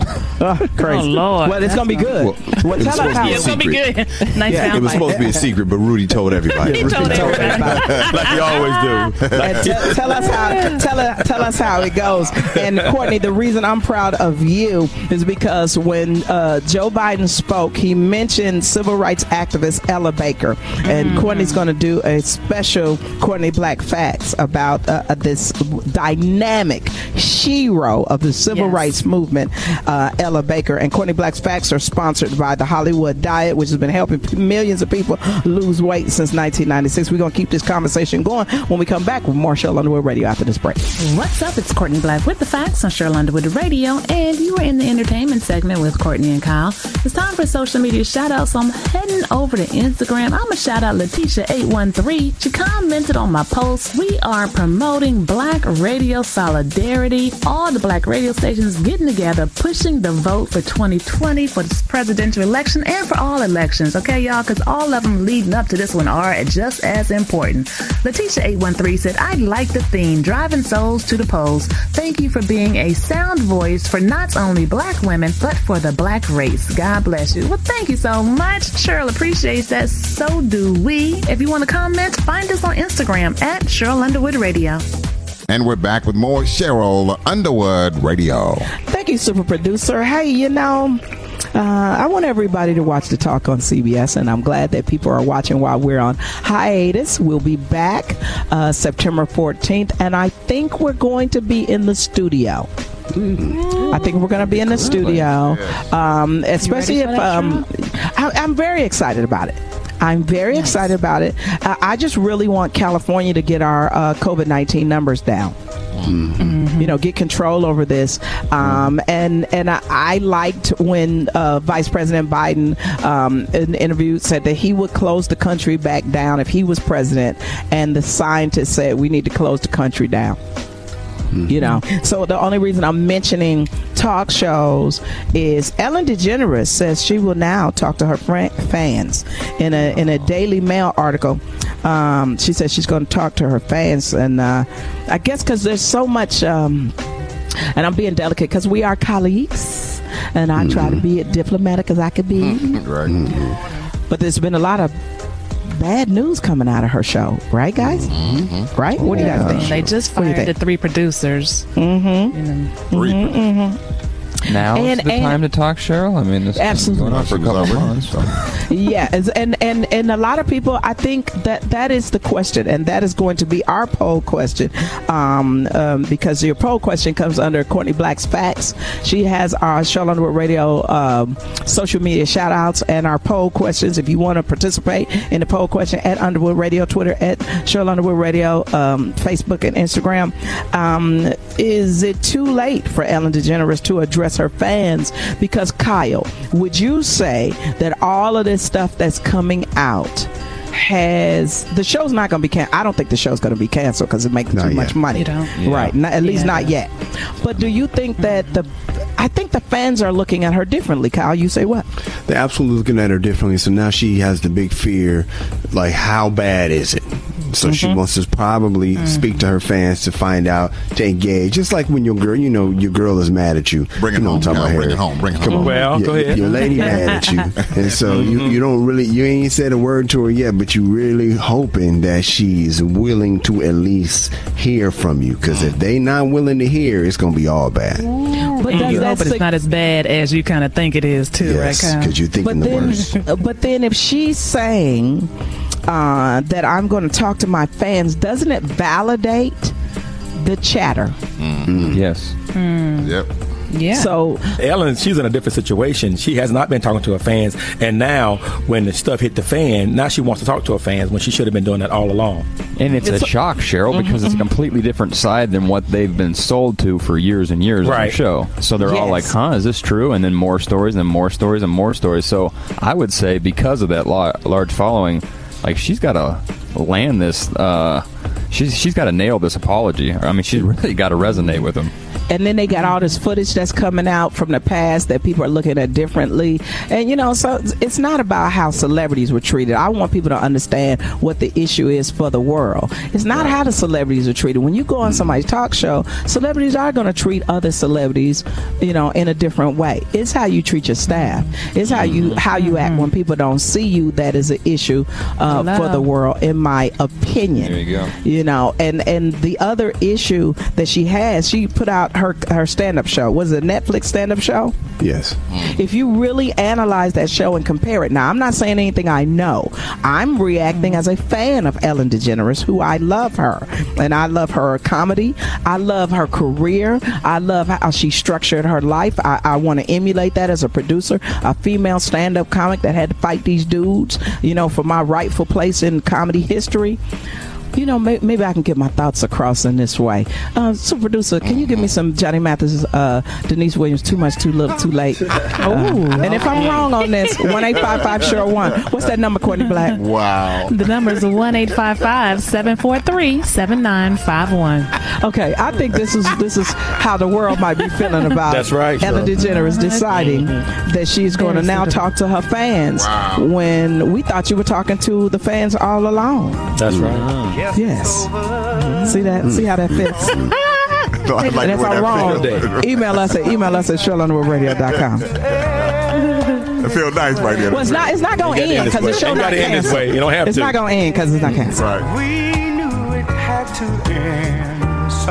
Oh, crazy. Oh, Lord. Well, it's gonna be good. Well, Well, it was supposed to be a It's be secret. good. Nice Yeah, It was supposed to be a secret, but Rudy told everybody. He told everybody. like you always do. and tell, tell us how tell, tell us how it goes. And Courtney, the reason I'm proud of you is because when uh, Joe Biden spoke, he mentioned civil rights activist Ella Baker, and Courtney's going to do a special Courtney Black Facts about uh, uh, this dynamic hero of the civil Yes. rights movement, uh, Ella Baker. And Courtney Black's Facts are sponsored by the Hollywood Diet, which has been helping millions of people lose weight since 1996. We're going to keep this conversation going when we come back with more Cheryl Underwood Radio after this break. What's up? It's Courtney Black with the facts on Cheryl Underwood Radio, and you are in the entertainment segment with Courtney and Kyle. It's time for social media shout outs, so I'm heading over to Instagram. I'm gonna shout out Letitia813. She commented on my post. We are promoting black radio solidarity. All the black radio stations getting together, pushing the vote for 2020 for this presidential election and for all elections. Okay, y'all, because all of them leading up to this one are just as important. Letitia813 said, I like the theme, driving souls to the polls. Thank you for being a sound voice for not only black women, but for the black race. God bless you. Well, thank you so much. Cheryl appreciates that. So do we. If you want to comment, find us on Instagram at Cheryl Underwood Radio. And we're back with more Cheryl Underwood Radio. Thank you, super producer. Hey, you know, uh, I want everybody to watch the talk on CBS, and I'm glad that people are watching while we're on hiatus. We'll be back uh, September 14th, and I think we're going to be in the studio. I think we're going to be in the studio, um, especially if um, I, I'm very excited about it. I'm very excited about it. Uh, I just really want California to get our uh, COVID 19 numbers down. You know, get control over this. Um, and and I, I liked when uh, Vice President Biden um, in the interview said that he would close the country back down if he was president, and the scientists said we need to close the country down. You know, so the only reason I'm mentioning talk shows is Ellen DeGeneres says she will now talk to her fran- fans in a in a Daily Mail article. Um, she says she's going to talk to her fans, and uh, I guess because there's so much. Um, and I'm being delicate because we are colleagues, and I try to be as diplomatic as I could be. right. But there's been a lot of bad news coming out of her show, right, guys? Right? What do you guys think? They just What do you fired the three producers. Mm-hmm. Now And- is the and- time to talk, Cheryl. I mean, this has been going on for a couple of months. So. yeah, and and and a lot of people, I think that that is the question, and that is going to be our poll question, um, um, because your poll question comes under Courtney Black's facts. She has our Cheryl Underwood Radio um, social media shout outs and our poll questions. If you want to participate in the poll question at Underwood Radio, Twitter at Cheryl Underwood Radio, um, Facebook and Instagram. Um, is it too late for Ellen DeGeneres to address her fans? Because Kyle, would you say that all of this stuff that's coming out has the show's not going to be canceled? I don't think the show's going to be canceled because it makes too much money. You don't? Right? Not, at least Yeah. not yet. But do you think that the I think the fans are looking at her differently. Kyle, you say what? They're absolutely looking at her differently. So now she has the big fear, like how bad is it? So she Mm-hmm. wants to probably mm. speak to her fans to find out, to engage. Just like when your girl, you know, your girl is mad at you. Bring it you know home, what I'm Kyle, bring here. it home, bring it Come home. on. Well, your, go ahead. Your lady mad at you, and so you mm-hmm. you don't really you ain't said a word to her yet, but you really hoping that she's willing to at least hear from you. Because if mm. they not willing to hear, it's gonna be all bad. But And does you that hope it's sig- not as bad as you kind of think it is, too, Yes, right, Kyle? because you're thinking but the then, worst. Uh, but then if she's saying uh, that I'm going to talk to my fans, doesn't it validate the chatter? Mm. Mm. Yes. Hmm. Yep. Yeah. So Ellen, she's in a different situation. She has not been talking to her fans, and now when the stuff hit the fan, now she wants to talk to her fans when she should have been doing that all along. And it's, It's- a shock, Cheryl, because it's a completely different side than what they've been sold to for years and years on the show. So they're all like, huh, is this true? And then more stories and more stories and more stories. So I would say because of that large following, like she's got to land this. Uh, she's she's got to nail this apology. I mean, she's really got to resonate with them. And then they got all this footage that's coming out from the past that people are looking at differently. And you know, so it's- not about how celebrities were treated. I want people to understand what the issue is for the world. It's not how the celebrities are treated. When you go on somebody's talk show, celebrities are going to treat other celebrities, you know, in a different way. It's how you treat your staff. It's how you how you act when people don't see you. That is an issue uh, for the world, in my opinion. There you go. You know, and and the other issue that she has, she put out her her stand up show. Was it a Netflix stand up show? Yes. Mm. If you really analyze that show and compare it, now I'm not saying anything I know. I'm reacting as a fan of Ellen DeGeneres, who I love her, and I love her comedy. I love her career. I love how she structured her life. I, I want to emulate that as a producer, a female stand-up comic that had to fight these dudes, you know, for my rightful place in comedy history. You know, may, maybe I can get my thoughts across in this way. Uh, so, producer, can you give me some Johnny Mathis, uh, Deniece Williams, Too Much, Too Little, Too Late? Uh, and if I'm wrong on this, 1 855 Sure 1. What's that number, Courtney Black? Wow. The number is 1 855 743 7951. Okay, I think this is this is how the world might be feeling about That's right, Ellen Cheryl. DeGeneres deciding that she's going to now talk to her fans when we thought you were talking to the fans all along. That's right. Yes. See that? See how that fits? So I like and if I'm that wrong, feels. email us at email us at CherylUnderwoodRadio.com. It feels nice right there. Well, it's not. It's not going to end end because this the show You not end this canceled. way. You don't have It's to. not going to end because it's not canceled. Right. We knew it had to end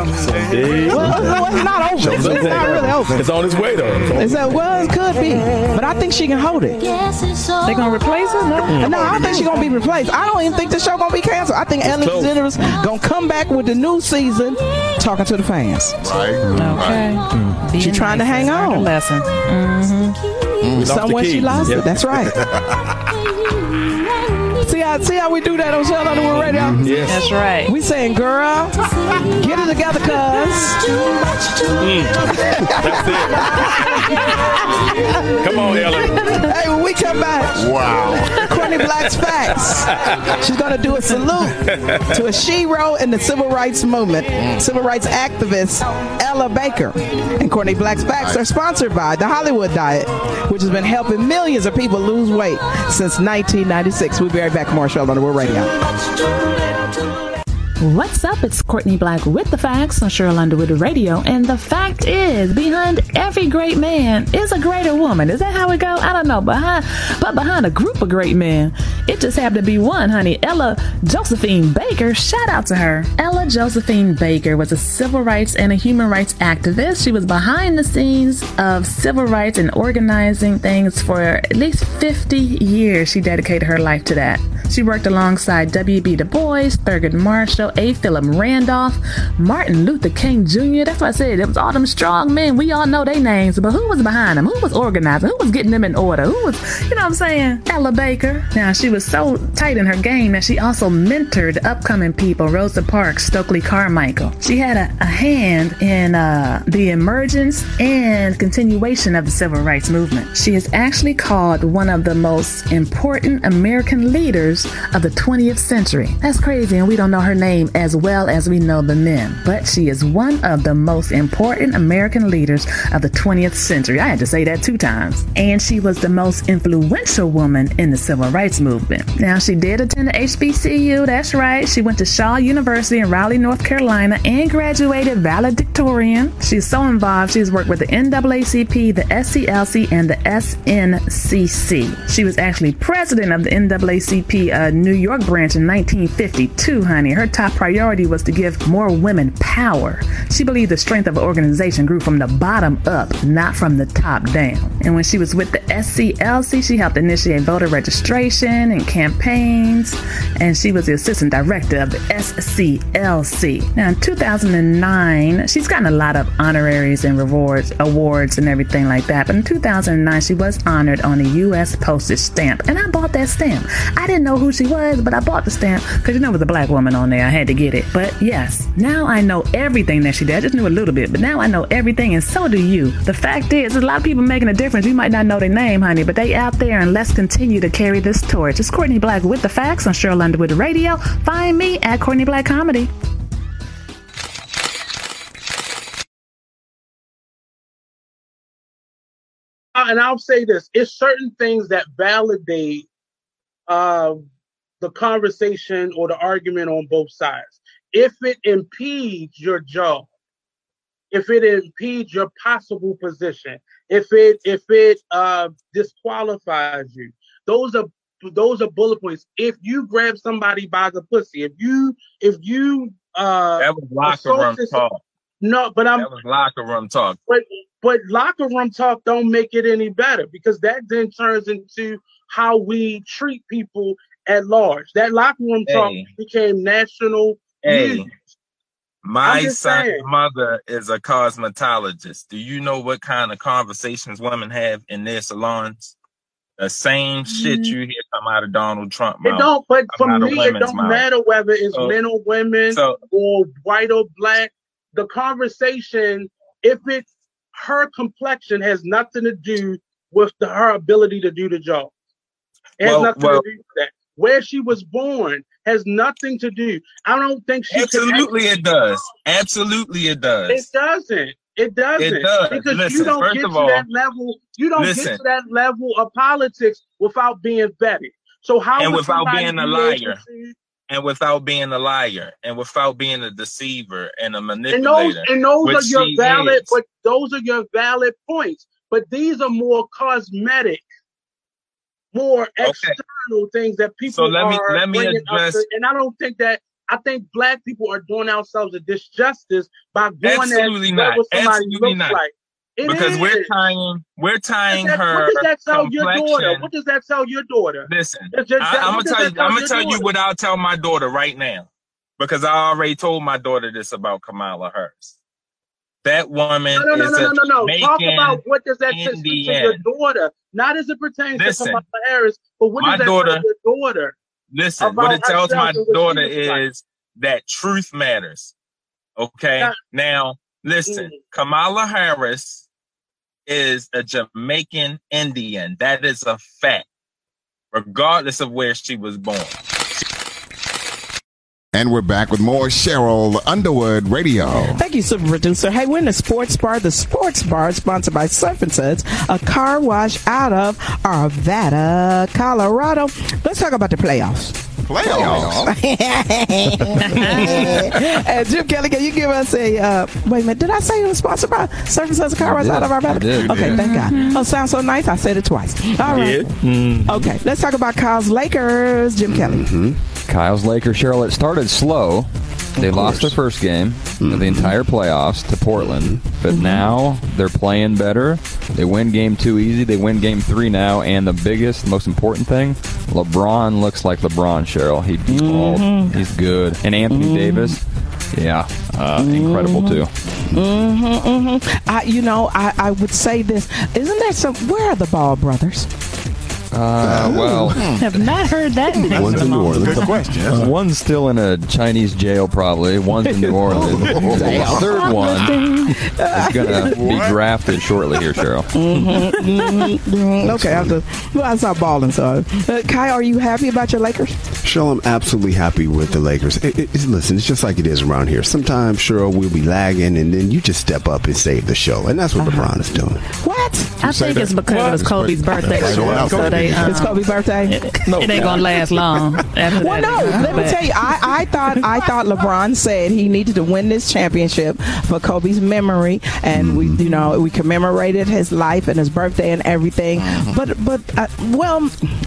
someday. Well, well, it's not over. It's, it's not really over. It's on its way though. It's on- It's a, well, it could be, but I think she can hold it. They gonna replace her? No. Mm. No, I don't think she's gonna be replaced. I don't even think the show gonna be canceled. I think Ellen. DeGeneres gonna come back with the new season, talking to the fans. Right. Okay. Being She trying to hang on. lesson. Mm-hmm. We lost the Somewhere she lost Yep. it. That's right. see how see how we do that on Cheryl Underwood Radio. Mm-hmm. Yes. That's right. We saying, girl, get it together, cuz. Mm. That's it. Come on, Ellen. Hey, when we come back, Wow. Courtney Black's facts. She's gonna do a salute to a she-ro in the civil rights movement, mm. civil rights activist Ella Baker. And Courtney Black's facts are sponsored by the Hollywood Diet, which has been helping millions of people lose weight since 1996. We'll be right back. More Cheryl Underwood Radio. What's up? It's Courtney Black with the facts on Cheryl Underwood with the Radio. And the fact is, behind every great man is a greater woman. Is that how it go? I don't know. Behind, but behind a group of great men, it just happened to be one, honey. Ella Josephine Baker. Shout out to her. Ella Josephine Baker was a civil rights and a human rights activist. She was behind the scenes of civil rights and organizing things for at least 50 years. She dedicated her life to that. She worked alongside W.B. Du Bois, Thurgood Marshall, A. Philip Randolph, Martin Luther King Jr. That's what I said. It was all them strong men. We all know their names, but who was behind them? Who was organizing? Who was getting them in order? Who was, you know what I'm saying? Ella Baker. Now, she was so tight in her game that she also mentored upcoming people, Rosa Parks, Stokely Carmichael. She had a, a hand in uh, the emergence and continuation of the civil rights movement. She is actually called one of the most important American leaders of the 20th century. That's crazy, and we don't know her name as well as we know the men. But she is one of the most important American leaders of the 20th century. I had to say that two times. And she was the most influential woman in the civil rights movement. Now, she did attend the HBCU, that's right. She went to Shaw University in Raleigh, North Carolina, and graduated valedictorian. She's so involved, she's worked with the NAACP, the SCLC, and the SNCC. She was actually president of the NAACP uh, New York branch in 1952, honey. Her top priority was to give more women power. She believed the strength of an organization grew from the bottom up, not from the top down. And when she was with the SCLC, she helped initiate voter registration and campaigns, and she was the assistant director of the SCLC. Now, in 2009, she's gotten a lot of honoraries and rewards, awards, and everything like that. But in 2009, she was honored on a U.S. postage stamp, and I bought that stamp. I didn't know who she was, but I bought the stamp because you know, there was a black woman on there. I had to get it. But yes, now I know everything that she did. I just knew a little bit, but now I know everything, and so do you. The fact is, there's a lot of people making a difference. You might not know their name, honey, but they out there, and let's continue to carry this torch. It's Courtney Black with the facts on Cheryl Underwood Radio. Find me at Courtney Black Comedy. Uh, and I'll say this: it's certain things that validate uh, the conversation or the argument on both sides. If it impedes your job, if it impedes your possible position, if it if it uh, disqualifies you, those are those are bullet points. If you grab somebody by the pussy, if you if you uh, That was locker room talk. No, but I'm That was locker room talk. but but locker room talk don't make it any better because that then turns into how we treat people at large. That locker room talk became national Hey, news. my son's saying. mother is a cosmetologist. Do you know what kind of conversations women have in their salons? The same shit mm. you hear come out of Donald Trump. It mouth, don't, but for me, it don't mouth. matter whether it's So- men or women so- or white or black. The conversation, if it's her complexion, has nothing to do with the, her ability to do the job. It has Well- nothing well- to do with that. Where she was born has nothing to do. I don't think she. Absolutely, it does. Absolutely, it does. it doesn't. It doesn't. It does. Because Listen, you don't get to all- that level. You don't get to that level of politics without being vetted. So how And without being a liar. and without being a liar, and without being a deceiver and a and manipulator. those and those are your valid is. but those are your valid points but these are more cosmetic more external things that people So let me- are let me address- to- and i don't think that i think black people are doing ourselves a disjustice by going Absolutely not. Absolutely not. like because we're is. tying we're tying What does that- her what does that tell your daughter what does that tell your daughter Listen, I, am gonna tell you. tell I'm gonna tell you what I'll tell my daughter right now, because I already told my daughter this about Kamala Harris. That woman no, no, no, is no, no, a no, no. Talk about what does that to, to your daughter, not as it pertains Listen, to Kamala Harris, but what does that daughter- tell your daughter? Listen, what it tells my herself and what she daughter looks like. is that truth matters. Okay. Yeah. Now, listen, Mm. Kamala Harris is a Jamaican Indian. That is a fact, regardless of where she was born. And we're back with more Cheryl Underwood Radio. Thank you, super producer. Hey, we're in the sports bar. The sports bar is sponsored by Surf and Suds, a car wash out of Arvada, Colorado. Let's talk about the playoffs. Playoffs. and Jim Kelly, can you give us a uh, wait a minute? Did I say it was sponsored by Surf and Suds, a car wash out of Arvada? You did. Okay, Yeah. thank God. Oh, sounds so nice. I said it twice. All right. Mm. Okay, let's talk about Kyle's Lakers. Jim Kelly. Kyle's Lakers, Cheryl. It started slow. They lost their first game of the entire playoffs to Portland, but now they're playing better. They win game two easy. They win game three now, and the biggest, most important thing, LeBron looks like LeBron. Cheryl, he balled. He's good, and Anthony Davis, yeah, uh, incredible too. Mm-hmm, mm-hmm. I, you know, I, I would say this. Isn't there some? Where are the Ball brothers? Uh, well, Have not heard that name. One's in New Orleans. Good question. Uh, one's still in a Chinese jail, probably. One's in New Orleans. the third one is going to be drafted shortly here, Cheryl. Mhm, mhm, mhm. Okay, I, have to, well, I saw balling. So, uh, Kai, are you happy about your Lakers? Cheryl, I'm absolutely happy with the Lakers. It, it, it's- listen, it's just like it is around here. Sometimes, Cheryl, we'll be lagging, and then you just step up and save the show, and that's what LeBron is doing. What? I think it's because it was Kobe's birthday. Right. So they, um, it's Kobe's birthday. It ain't gonna last long. After Well, that. no. Let me tell you, I, I thought I thought LeBron said he needed to win this championship for Kobe's memory, and we, you know, we commemorated his life and his birthday and everything. But, but, uh, well,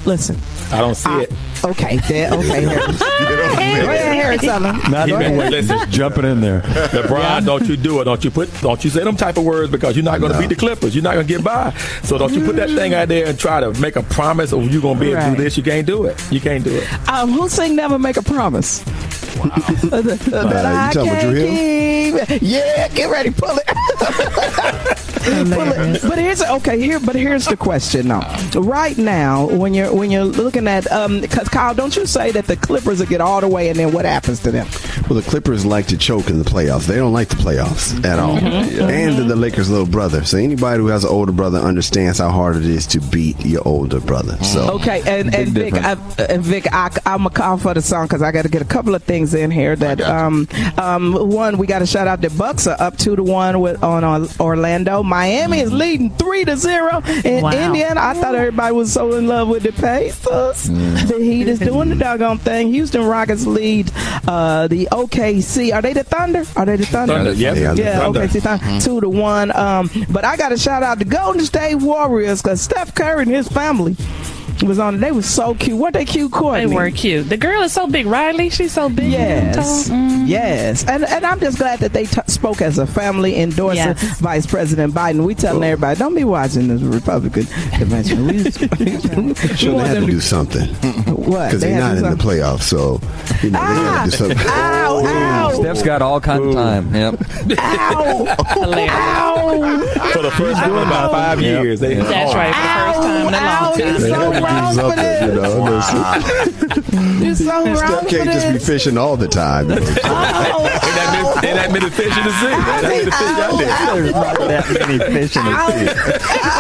listen. I don't see I- it. Okay, there, okay, Harris. Go ahead, Harris. tell him. Not Go even listen. Jumping in there. LeBron, don't you do it. Don't you put don't you say them type of words because you're not gonna beat the Clippers. You're not gonna get by. So don't you put that thing out there and try to make a promise of you're gonna be able to do this. You can't do it. You can't do it. Um, who sing "Never Make a Promise"? that Uh, I you talking about can't Drew keep. Yeah, get ready, pull it. Pull it. But here's okay. Here, but here's the question. Now, right now, when you're when you're looking at, um, because Kyle, don't you say that the Clippers will get all the way, and then what happens to them? Well, the Clippers like to choke in the playoffs. They don't like the playoffs at all. Mhm. And they're the Lakers' little brother. So anybody who has an older brother understands how hard it is to beat your older brother. So Okay, and, and Vic, I, and Vic, I, I'm gonna call for the song because I got to get a couple of things in here. That um, um, one, we got to shout out the Bucks are up two to one with on, on Orlando. Miami is leading three to zero in Wow. Indiana. I thought everybody was so in love with the Pacers. The Heat is doing the doggone thing. Houston Rockets lead uh, the OKC. Are they the Thunder? Are they the Thunder? Thunder, yep. Yeah, Yeah, Thunder. OKC Thunder. Two to one. Um, but I got to shout out the Golden State Warriors because Steph Curry and his family was on. They was so cute. What they cute, They Courtney? were cute. The girl is so big, Riley. She's so big. and Yes, tall. Mm. yes, and and I'm just glad that they t- spoke as a family endorsing Yes. Vice President Biden. We telling everybody, don't be watching this Republican convention. We, we sure they have to do something what? because They they're have not to in do the playoffs. So you know they got to do something. Ow, ow, Steph's got all kinds of time. Yep. For the first time in about five Yep. years. They, That's right. For the first time in a long time. You're so wrong for. You know, listen. You're so wrong Steph can't just be fishing all the time. Ain't that many, ain't that many fish in the sea? Ain't that many fish out there? There's not that many fish in the sea.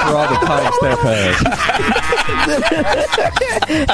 For all the time Steph has.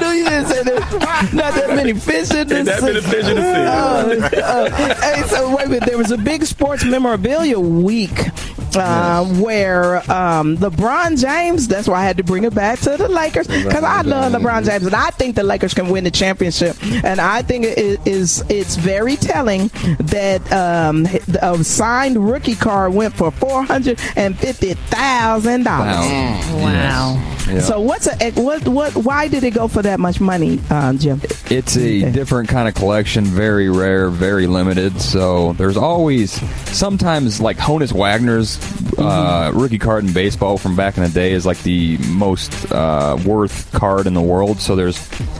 no, you didn't say there's not that many fish in the Ain't that sea. many fish in the sea? Uh, uh, hey, so wait a minute. There was a big sports memorabilia week uh, where um, LeBron James. That's why I had to bring it back to the Lakers because I love LeBron James and I think the Lakers can win the championship. And I think it is it's very telling that um, a signed rookie card went for four hundred and fifty thousand dollars. Wow. Yeah. So what's a what what? Why did it go for that much money, uh, Jim? It's a different kind of collection, very rare, very limited. So there's always, sometimes like Honus Wagner's uh, rookie card in baseball from back in the day is like the most uh, worth card in the world. So there's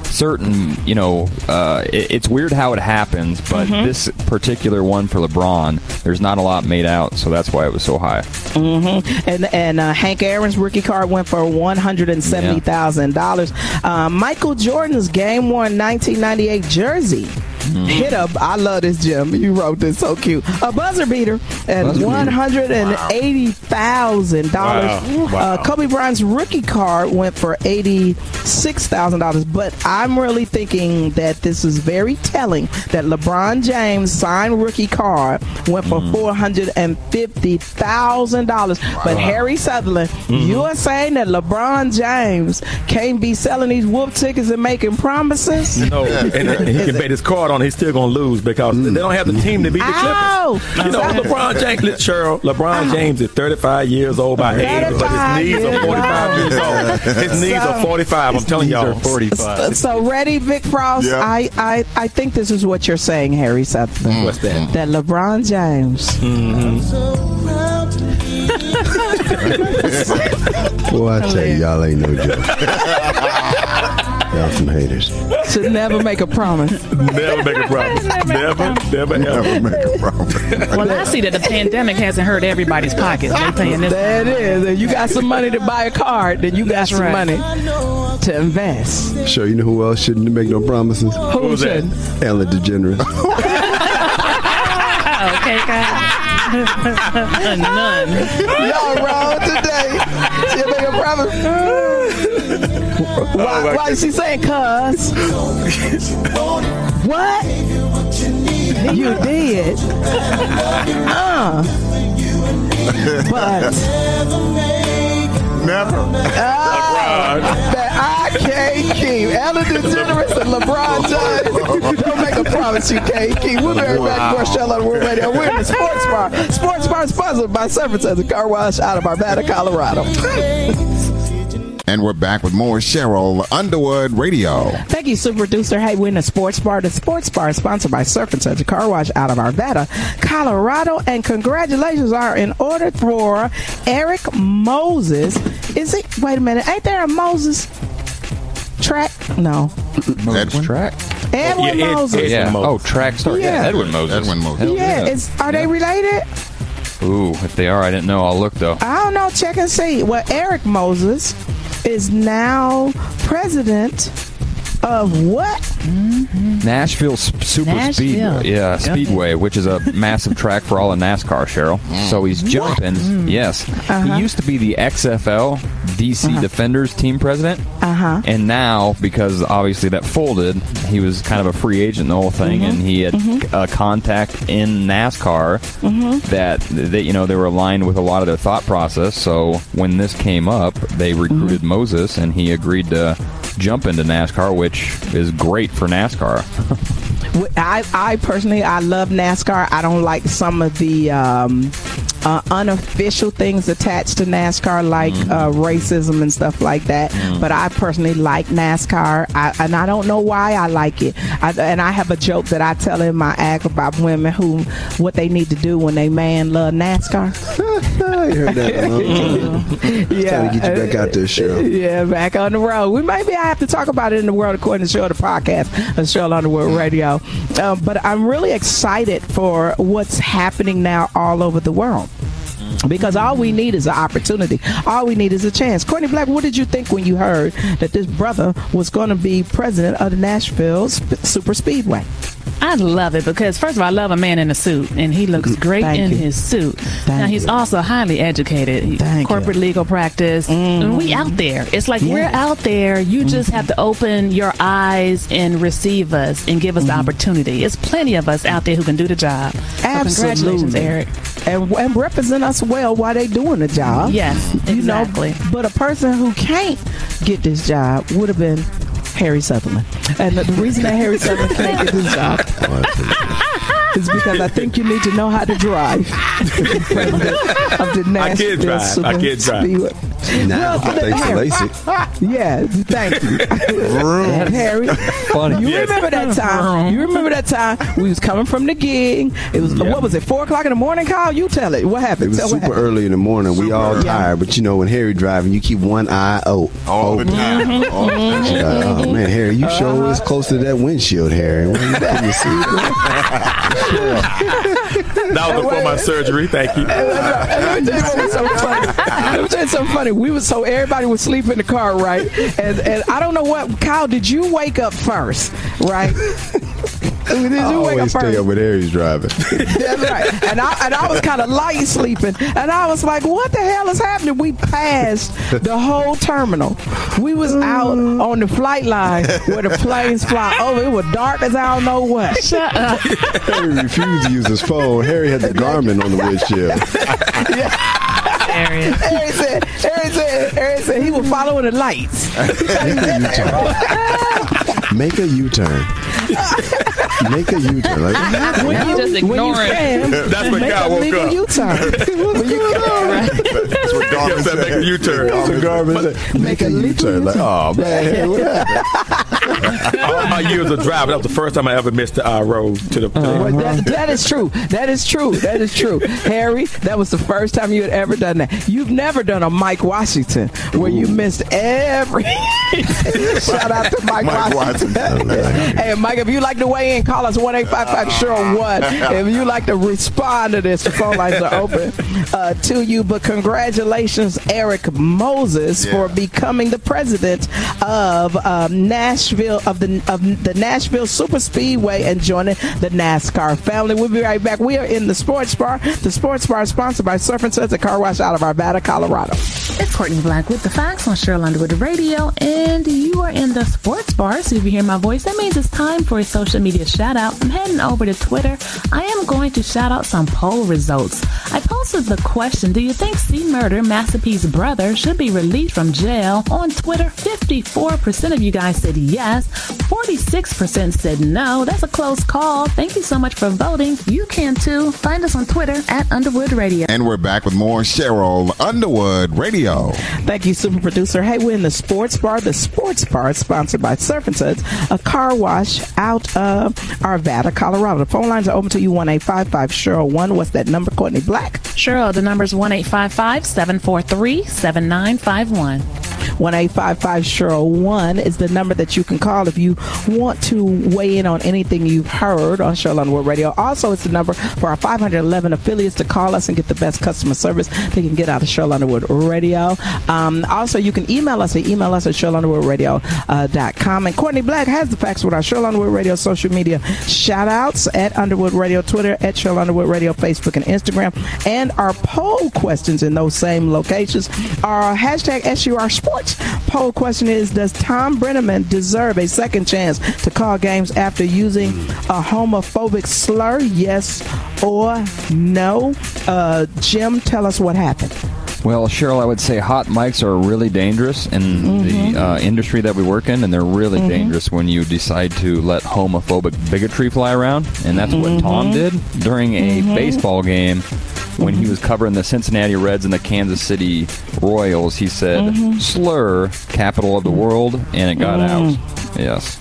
certain, you know, uh, it, it's weird how it happens, but this particular one for LeBron, there's not a lot made out, so that's why it was so high. hmm And and uh, Hank Aaron's rookie card went for one hundred and seventy thousand dollars. Uh, Michael Jordan's game worn nineteen ninety eight jersey. Mm-hmm. Hit up. I love this, Jim. You wrote this so cute. A buzzer beater at Buzzer beater. one hundred and eighty thousand dollars. Wow. Uh, wow. Uh, Kobe Bryant's rookie card went for eighty six thousand dollars. But I'm really thinking that this is very telling that LeBron James signed rookie card went for mm. four hundred and fifty thousand dollars. But Harry Sutherland, mm-hmm. you are saying that LeBron James can't be selling these whoop tickets and making promises? No, and, and he can bet his card on. It, He's still gonna lose because they don't have the team to beat the Ow! Clippers. You know, LeBron James, Cheryl, LeBron James is 35 years old by age, but his knees are 45 years old. His knees are 45. I'm telling y'all. 45. So ready, Vic Frost? Yeah. I, I I think this is what you're saying, Harry Sutherland. What's that? That LeBron James Mm-hmm. Boy, I tell you, y'all ain't no joke. y'all some haters. should never make a promise. Never make a promise. Never, never, ever. Never make a promise. Well, I see that the pandemic hasn't hurt everybody's pockets. They paying this. There it is. If you got some money to buy a card, then you got That's some right. money to invest. Sure, you know who else shouldn't make no promises? Who was that? should? Ellen DeGeneres. Oh, okay, guys. None. Y'all wrong today. She make a promise. Why, why is she saying cuz? what? You did. Uh. But Never. oh, that I can't keep. Ellen DeGeneres and LeBron James. Don't make a promise you can't keep. We'll be right back. More show on World Radio. We're in the Sports Bar. Sports Bar sponsored by Surf and Suds a car wash out of Arvada, Colorado. And we're back with more Cheryl Underwood Radio. Thank you, super producer. Hey, we're in the Sports Bar. The Sports Bar is sponsored by Surf and Suds, a car wash out of Arvada, Colorado. And congratulations are in order for Eric Moses. Is it? Wait a minute. Ain't there a Moses track? No. Moses track? Edwin Yeah, Ed- Moses. Ed- Yeah. Oh, track star. Yeah. Yeah. Edwin Moses. Edwin Moses. Hell yeah. Is, are they related? Ooh, if they are, I didn't know. I'll look though. I don't know. Check and see. Well, Eric Moses is now president of what? Mm-hmm. Nashville Super Nashville. Speedway, uh, yeah, Speedway, which is a massive track for all of NASCAR, Cheryl. So he's jumping. Mm. Yes, he uh-huh. used to be the XFL DC uh-huh. Defenders team president, Uh huh. and now because obviously that folded, he was kind of a free agent in the whole thing, mm-hmm. and he had mm-hmm. a contact in NASCAR that that you know they were aligned with a lot of their thought process. So when this came up, they recruited Moses, and he agreed to jump into NASCAR, which is great for NASCAR. I, I personally, I love NASCAR. I don't like some of the um, uh, unofficial things attached to NASCAR, like uh, racism and stuff like that. But I personally like NASCAR, I, and I don't know why I like it. I, and I have a joke that I tell in my act about women who what they need to do when they man love NASCAR. I heard that. a yeah, Trying to get you back out there, Cheryl. Yeah, back on the road. We maybe I have to talk about it in the world according to Cheryl the podcast on Cheryl Underwood Radio. Um, but I'm really excited for what's happening now all over the world. Because all we need is an opportunity. All we need is a chance. Courtney Black, what did you think when you heard that this brother was going to be president of the Nashville Super Speedway? I love it because first of all, I love a man in a suit, and he looks mm-hmm. great Thank in you. his suit. Thank now he's also highly educated, Thank corporate legal practice, and we out there. It's like we're out there. You mm-hmm. just have to open your eyes and receive us and give us the opportunity. It's plenty of us out there who can do the job. So congratulations, Absolutely. Eric. And, and represent us well while they doing the job. Yes, You exactly. know, but a person who can't get this job would have been Harry Sutherland. And the, the reason that Harry Sutherland can't get this job is because I think you need to know how to drive. to be president of the I can't drive. I can't drive. Speedway. Now, Well, thanks to LASIK. Yeah, thank you. Harry, Funny. you Yes. remember that time? You remember that time we was coming from the gig? It was what was it? Four o'clock in the morning. Call you tell it. What happened? It was Tell super happened. early in the morning. we all early. tired, but you know when Harry driving, you keep one eye out. Mm-hmm. All the time. All the time. She's oh mm-hmm. man, Harry, you sure uh-huh. is close to that windshield, Harry. What you see your seat? That was before my surgery. Thank you. Let me tell you what was so funny. Let me tell you something funny. We was so everybody was sleeping in the car, right? And and I don't know what. Kyle, did you wake up first? Right? Did you I wake up always stay first? up with Harry's driving. That's right. And I and I was kind of light sleeping, and I was like, "What the hell is happening?" We passed the whole terminal. We was out on the flight line where the planes fly over. It was dark as I don't know what. Shut up. Harry refused to use his phone. Harry had the Garmin on the windshield. Ariel. Harry said, Harry said, Harry said he was following the lights. Make a U-turn. Make a U-turn. Like, When You just when you can, That's when God woke legal up. U-turn. when you can, That's what Garmin Yes, that make a said. U-turn. That's what Garmin said. Make a U-turn. Like, oh man, what happened? All my years of driving, that was the first time I ever missed the I road to the. To Well, the that, that is true. That is true. That is true. Harry, that was the first time you had ever done that. You've never done a Mike Washington where you missed every. Shout out to Mike, Mike Washington. Washington. hey, Mike, if you like to weigh in, call us 1 855 Cheryl 1. If you like to respond to this, the phone lines are open uh, to you. But congratulations, Eric Moses, Yeah. for becoming the president of um, Nashville, of the, of the Nashville Super Speedway and joining the NASCAR family. We'll be right back. We are in the Sports Bar. The Sports Bar is sponsored by Surf and Suds, a car wash out of Arvada, Colorado. It's Courtney Black with the facts on Cheryl Underwood Radio, and you are in the sports bar. So if you hear my voice, that means it's time for a social media shout out. I'm heading over to Twitter. I am going to shout out some poll results. I posted the question Do you think C Murder, P's brother, should be released from jail? On Twitter, 54% of you guys said yes, 46% said no. That's a close call. Thank you so much for voting. You can too. Find us on Twitter at Underwood Radio. And we're back with more Cheryl Underwood Radio. Thank you, super producer. Hey, we're in the sports bar. The sports bar is sponsored by Surf and Suds, a car wash out of Arvada, Colorado. The phone lines are open to you one eight five five Cheryl one. What's that number, Courtney Black? Cheryl, the number's 1 743 7951. One eight five five Cheryl one is the number that you can call if you want to weigh in on anything you've heard on Cheryl Underwood Radio. Also, it's the number for our 511 affiliates to call us and get the best customer service they can get out of Cheryl Underwood Radio. Um, also, you can email us at email us at CherylUnderwoodRadio.com. And Courtney Black has the facts with our Cheryl Underwood Radio social media shout outs at Underwood Radio, Twitter, at Cheryl Underwood Radio, Facebook, and Instagram. And our poll questions in those same locations are hashtag SUR Sports. Poll question is Does Thom Brennaman deserve a second chance to call games after using a homophobic slur? Yes or no? Uh, Jim, tell us what happened. Well, Cheryl, I would say hot mics are really dangerous in Mm-hmm. the uh, industry that we work in, and they're really dangerous when you decide to let homophobic bigotry fly around. And that's Mm-hmm. what Tom did during a baseball game when he was covering the Cincinnati Reds and the Kansas City Royals. He said, Mm-hmm. slur, capital of the world, and it got out. Yes.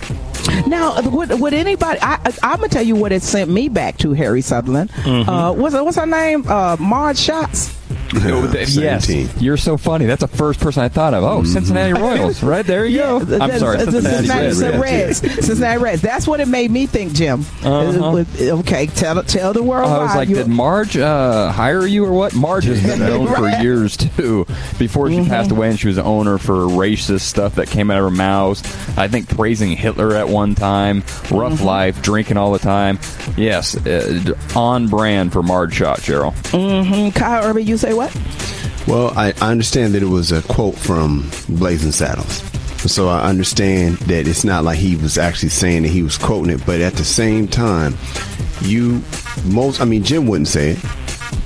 Now, would, would anybody? I, I, I'm gonna tell you what it sent me back to Harry Sutherland. Uh, what's what's her name? Uh, Marge Schott. Same yes, you're so funny. That's the first person I thought of. Oh, Cincinnati Royals, right there you go. I'm That's- sorry, the Cincinnati, Cincinnati Reds. Reds. Cincinnati Reds. That's what it made me think, Jim. Uh-huh. Okay, tell tell the world. I was like, you- did Marge uh, hire you or what? Marge has been known for years too. Before she passed away, and she was the owner for racist stuff that came out of her mouth. I think praising Hitler at one time, rough life, drinking all the time. Yes, uh, on brand for Marge Schott, Cheryl. Mhm. Kyle Urban, you say what? Well, I, I understand that it was a quote from Blazing Saddles. So I understand that it's not like he was actually saying that he was quoting it, but at the same time, you most I mean Jim wouldn't say it.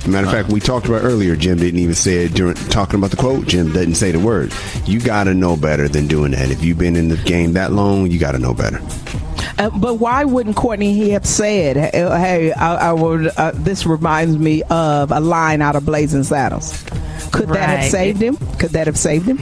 Matter of fact, we talked about earlier. Jim didn't even say it during talking about the quote. Jim didn't say the word. You got to know better than doing that. If you've been in the game that long, you got to know better. Uh, but why wouldn't Courtney he have said, "Hey, I, I would"? Uh, this reminds me of a line out of Blazing Saddles. Could that have saved him? Could that have saved him?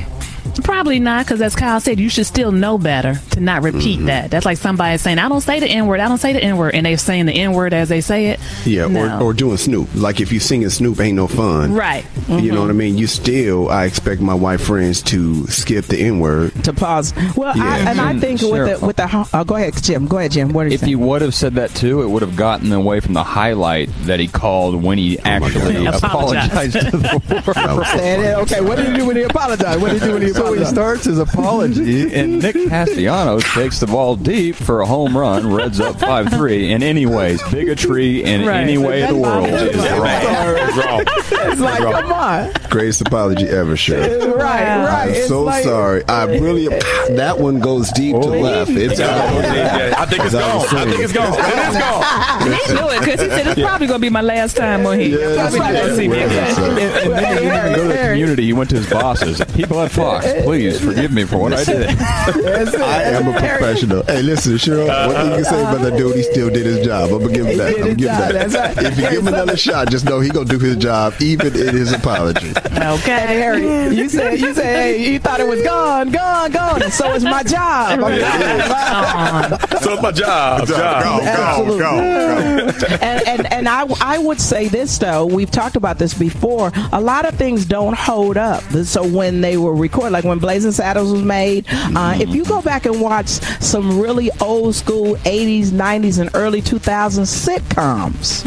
Probably not, because as Kyle said, you should still know better to not repeat Mm-hmm. that. That's like somebody saying, "I don't say the N word. I don't say the N word," and they're saying the N word as they say it. Yeah, No. or, or doing Snoop. Like if you singing Snoop, ain't no fun. Right. You know what I mean? You still, I expect my white friends to skip the N word. To pause. Well, I, and I Mm, think sure. with the with the uh, go ahead, Jim. Go ahead, Jim. What are you If saying? he would have said that too, it would have gotten away from the highlight that he called when he actually God. apologized to the world. Saying it, okay, what did he do when he apologized? What did he do when he So he starts his apology, and Nick Castellanos takes the ball deep for a home run. Reds up five three. And anyways, bigotry in Right. any way of the world is That's wrong. It's wrong. It's like, come on, Greatest apology ever, sure. right, Wow. right. I'm It's so like- sorry. I really that one goes deep to oh. left. It's Yeah, I think it's gone. I think it's gone. It is gone. he knew it because he said it's probably going to be my last time on here. Yeah, Probably that's not gonna see me right. again. And, and then he didn't even go to the community. He went to his bosses. People at Fox, please forgive me for what I did. I am a professional. Hey, listen, Cheryl. One thing you can say about that dude, he still did his job. I'm gonna give him that. He I'm gonna give him that. that's right. If you give him another shot, just know he gonna do his job, even in his apology. Okay. Harry, you said you said hey, you thought it was gone, gone, gone, and so it's my job. So it's my job. job. Absolutely. and, and and I I would say this though we've talked about this before a lot of things don't hold up so when they were recorded like when Blazing Saddles was made. Uh, if you go back and watch some really old school 80s 90s and early 2000s sitcoms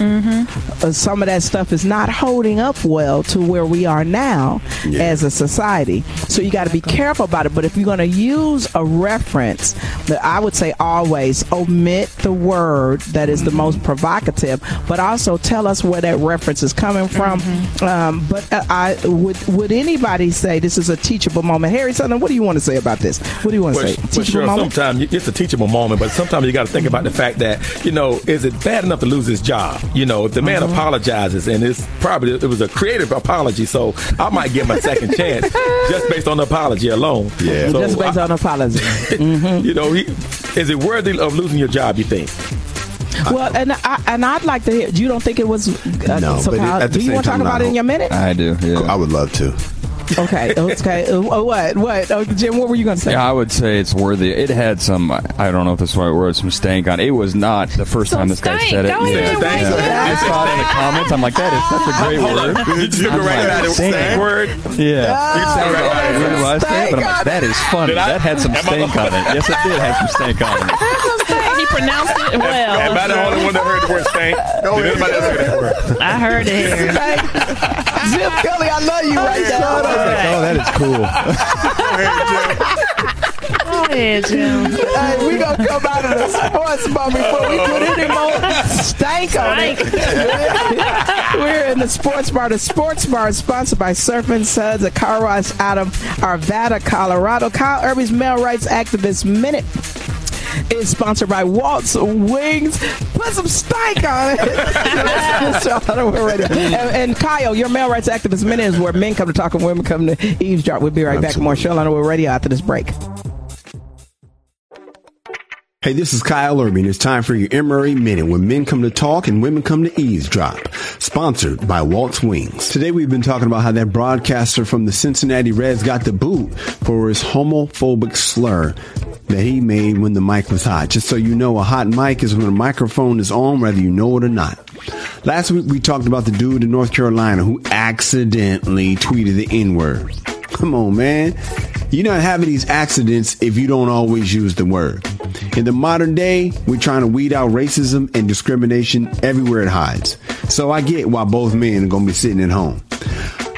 uh, some of that stuff is not holding up well to where we are now as a society. So you got to be careful about it. But if you're going to use a reference that I would say always omit the word that is the most provocative but also tell us where that reference is coming from. Um, but uh, I would would anybody say this is a teachable moment Harry Sutherland what do you want to say about this what do you want to Well, say well, teachable sure, moment sometimes it's a teachable moment, but sometimes you got to think about the fact that you know, is it bad enough to lose his job? You know, if the man Mm-hmm. apologizes and it's probably it was a creative apology, so I might give him a second chance just based on the apology alone. Yeah. So just based I- on apology you know, he, is it worthy of losing your job? You think? well and I, and I'd like to hear you don't think it was uh, No, so but it- Kyle, at the do you want to talk about it in your minute I do. Yeah. I would love to. Okay okay uh, what what oh, Jim what were you going to say Yeah, I would say it's worthy. It had some, I don't know if this is the right word, some stank on it. It was not the first Some time this guy said it. Go ahead, Stank. Wayne. Yeah. I saw it in the comments. I'm like, that is such a great word. on. You just look I'm like, at it. stank. Stank word. Yeah. Ah, You said right at it. Weird when I say it, but I'm like, that is funny. That had some stank on it. Yes, it did have some stank on it. he pronounced it Am I well. the only one that heard the word stank? Did anybody else hear that word? I heard it here. Jim Kelly I love you right now Oh, that is cool. Go ahead, Jim. Hey, we gonna come out of the sports bar before we put any more stank on it. We're in the sports bar. The sports bar is sponsored by Surf and Suds, a car wash out of Arvada, Colorado. Kyle Irby's Male Rights Activist Minute is sponsored by Waltz Wings. Put some stank on it. I don't know, radio. and, and Kyle, your Male Rights Activist Minute is where men come to talk and women come to eavesdrop. We'll be right back. More show on the radio after this break. Hey, this is Kyle Irby. It's time for your MRA Minute when men come to talk and women come to eavesdrop. Sponsored by Waltz Wings. Today we've been talking about how that broadcaster from the Cincinnati Reds got the boot for his homophobic slur. That he made when the mic was hot. Just so you know, a hot mic is when a microphone is on, whether you know it or not. Last week we talked about the dude in North Carolina who accidentally tweeted the N word. Come on, man. You're not having these accidents if you don't always use the word. In the modern day, we're trying to weed out racism and discrimination everywhere it hides. So I get why both men are going to be sitting at home.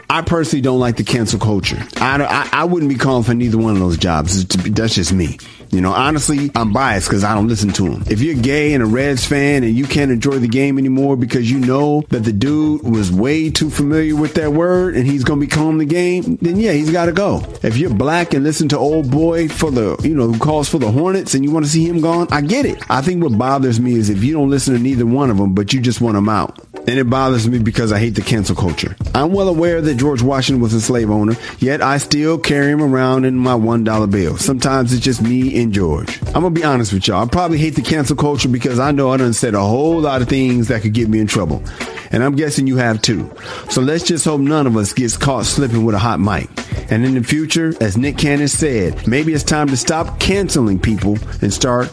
I personally don't like the cancel culture. I, I, I wouldn't be calling for neither one of those jobs. That's just me. You know, honestly, I'm biased because I don't listen to them. If you're gay and a Reds fan and you can't enjoy the game anymore because you know that the dude was way too familiar with that word and he's going to be calling the game, then yeah, he's got to go. If you're black and listen to old boy for the, you know, who calls for the Hornets and you want to see him gone, I get it. I think what bothers me is if you don't listen to neither one of them, but you just want them out. And it bothers me because I hate the cancel culture. I'm well aware that George Washington was a slave owner, yet I still carry him around in my $1 bill. Sometimes it's just me and George. I'm gonna be honest with y'all. I probably hate the cancel culture because I know I done said a whole lot of things that could get me in trouble. And I'm guessing you have too. So let's just hope none of us gets caught slipping with a hot mic. And in the future, as Nick Cannon said, maybe it's time to stop canceling people and start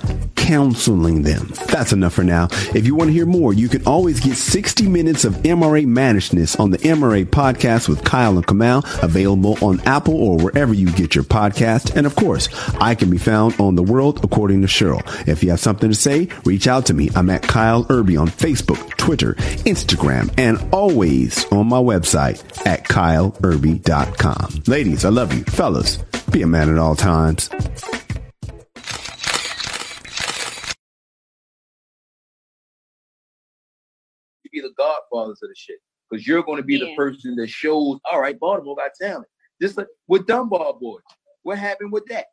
counseling them. That's enough for now. If you want to hear more, you can always get 60 minutes of MRA managedness on the MRA podcast with Kyle and Kamal, available on Apple or wherever you get your podcast. And of course, I can be found on The World According to Cheryl. If you have something to say, reach out to me. I'm at Kyle Irby on Facebook, Twitter, Instagram, and always on my website at kyleirby.com. Ladies, I love you. Fellas, be a man at all times. Be the godfathers of the shit because you're going to be the person that shows. All right, Baltimore got talent. Just like with Dunbar boys, what happened with that?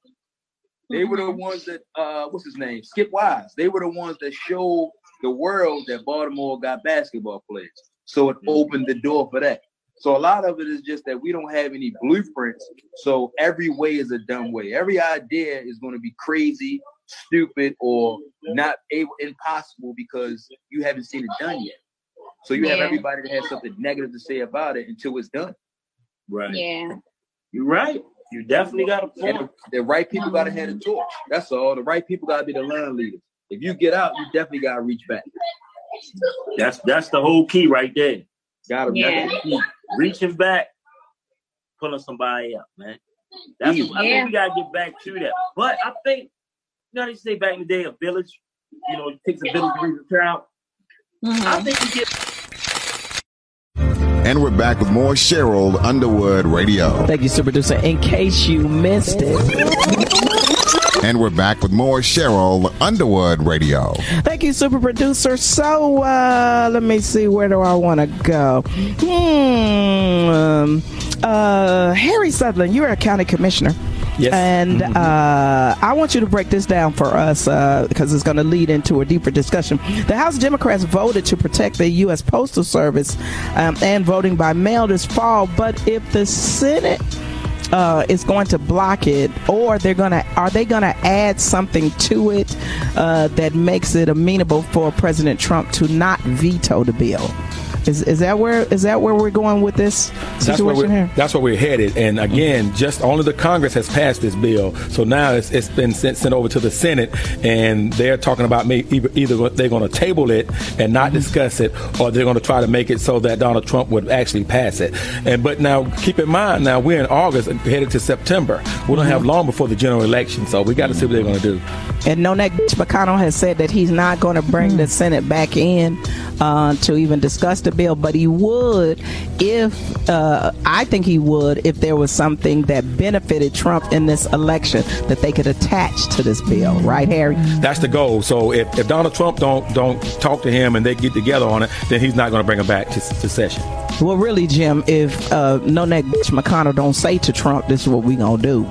They were the ones that uh, what's his name, Skip Wise. They were the ones that showed the world that Baltimore got basketball players. So it opened the door for that. So a lot of it is just that we don't have any blueprints. So every way is a dumb way. Every idea is going to be crazy, stupid, or not able, impossible because you haven't seen it done yet. So you have everybody that has something negative to say about it until it's done. Right. Yeah. You're right. You definitely got a point. And the, the right people got to have the torch. That's all. The right people got to be the line leaders. If you get out, you definitely got to reach back. That's that's the whole key right there. Got to That's the key. Reaching back, pulling somebody up, man. That's Easy. I think we gotta get back to that. But I think you know they say back in the day a village, you know, it takes a village to raise a child. I mm-hmm. think we get And we're back with more Cheryl Underwood Radio. Thank you, super producer. In case you missed it. And we're back with more Cheryl Underwood Radio. Thank you, super producer. So, uh, let me see, where do I want to go? Hmm. um, uh, Harry Sutherland, you're a county commissioner. Yes. And uh, I want you to break this down for us because it's going to lead into a deeper discussion. The House Democrats voted to protect the U.S. Postal Service um, and voting by mail this fall, but if the Senate uh, is going to block it, or they're going to are they going to add something to it uh, that makes it amenable for President Trump to not veto the bill? Is, is that where is that where we're going with this That's where, situation we're, here? that's where we're headed. And again, just only the Congress has passed this bill. So now it's, it's been sent, sent over to the Senate, and they're talking about either, either they're going to table it and not mm-hmm. discuss it, or they're going to try to make it so that Donald Trump would actually pass it. And but now keep in mind, now we're in August, headed to September. We don't have mm-hmm. long before the general election, so we got to see what they're going to do. And Nonek McConnell has said that he's not going to bring the mm. Senate back in uh, to even discuss the bill, but he would if uh, I think he would if there was something that benefited Trump in this election that they could attach to this bill, right, Harry? That's the goal. So if, if Donald Trump don't don't talk to him and they get together on it, then he's not going to bring him back to, to session. Well, really, Jim, if uh, Nonek McConnell don't say to Trump, "This is what we gonna do,"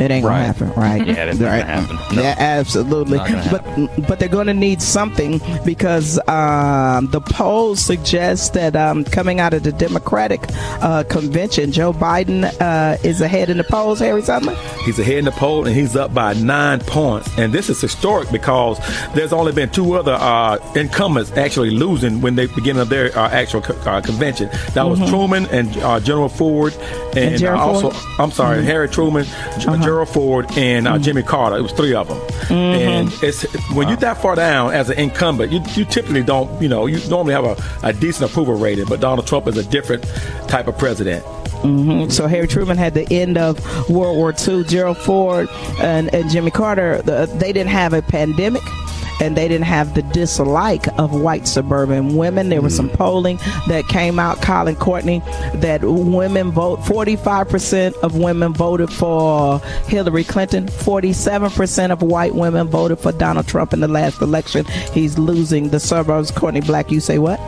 it ain't Right. gonna happen, right? Yeah, that's not right. gonna happen. No. Yeah, absolutely. Not gonna But but they're gonna need something because um, the polls suggest that um, coming out of the Democratic uh, convention, Joe Biden uh, is ahead in the polls. Harry Sutherland. He's ahead in the poll and he's up by nine points. And this is historic because there's only been two other uh, incumbents actually losing when they begin of their uh, actual co- uh, convention. That was Mhm. Truman and uh, General Ford, and, And uh, also Ford? I'm sorry, Mhm. Harry Truman, Uh-huh. Gerald Ford, and uh, Jimmy Carter. It was three of them. And it's when you're that far down as an incumbent, you, you typically don't, you know, you normally have a, a decent approval rating, but Donald Trump is a different type of president. hmm So Harry Truman had the end of World War II. Gerald Ford and, and Jimmy Carter, the, they didn't have a pandemic. And they didn't have the dislike of white suburban women. There was some mm-hmm. polling that came out, Colin Courtney, that women vote, 45% of women voted for Hillary Clinton. 47% of white women voted for Donald Trump in the last election. He's losing the suburbs. Courtney Black, you say what?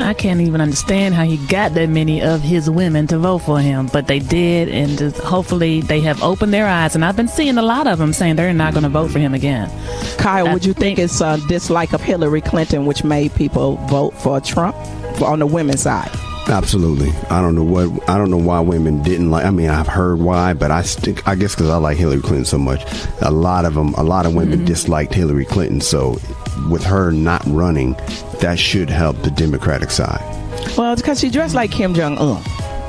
I can't even understand how he got that many of his women to vote for him, but they did, and just hopefully they have opened their eyes. And I've been seeing a lot of them saying they're not going to vote for him again. Kyle, would you think it's a dislike of Hillary Clinton which made people vote for Trump on the women's side? Absolutely. I don't know what I don't know why women didn't like. I mean, I've heard why, but I stick. I guess because I like Hillary Clinton so much. A lot of them, a lot of women mm-hmm. disliked Hillary Clinton. So, with her not running, that should help the Democratic side. Well, it's because she dressed like Kim Jong Un.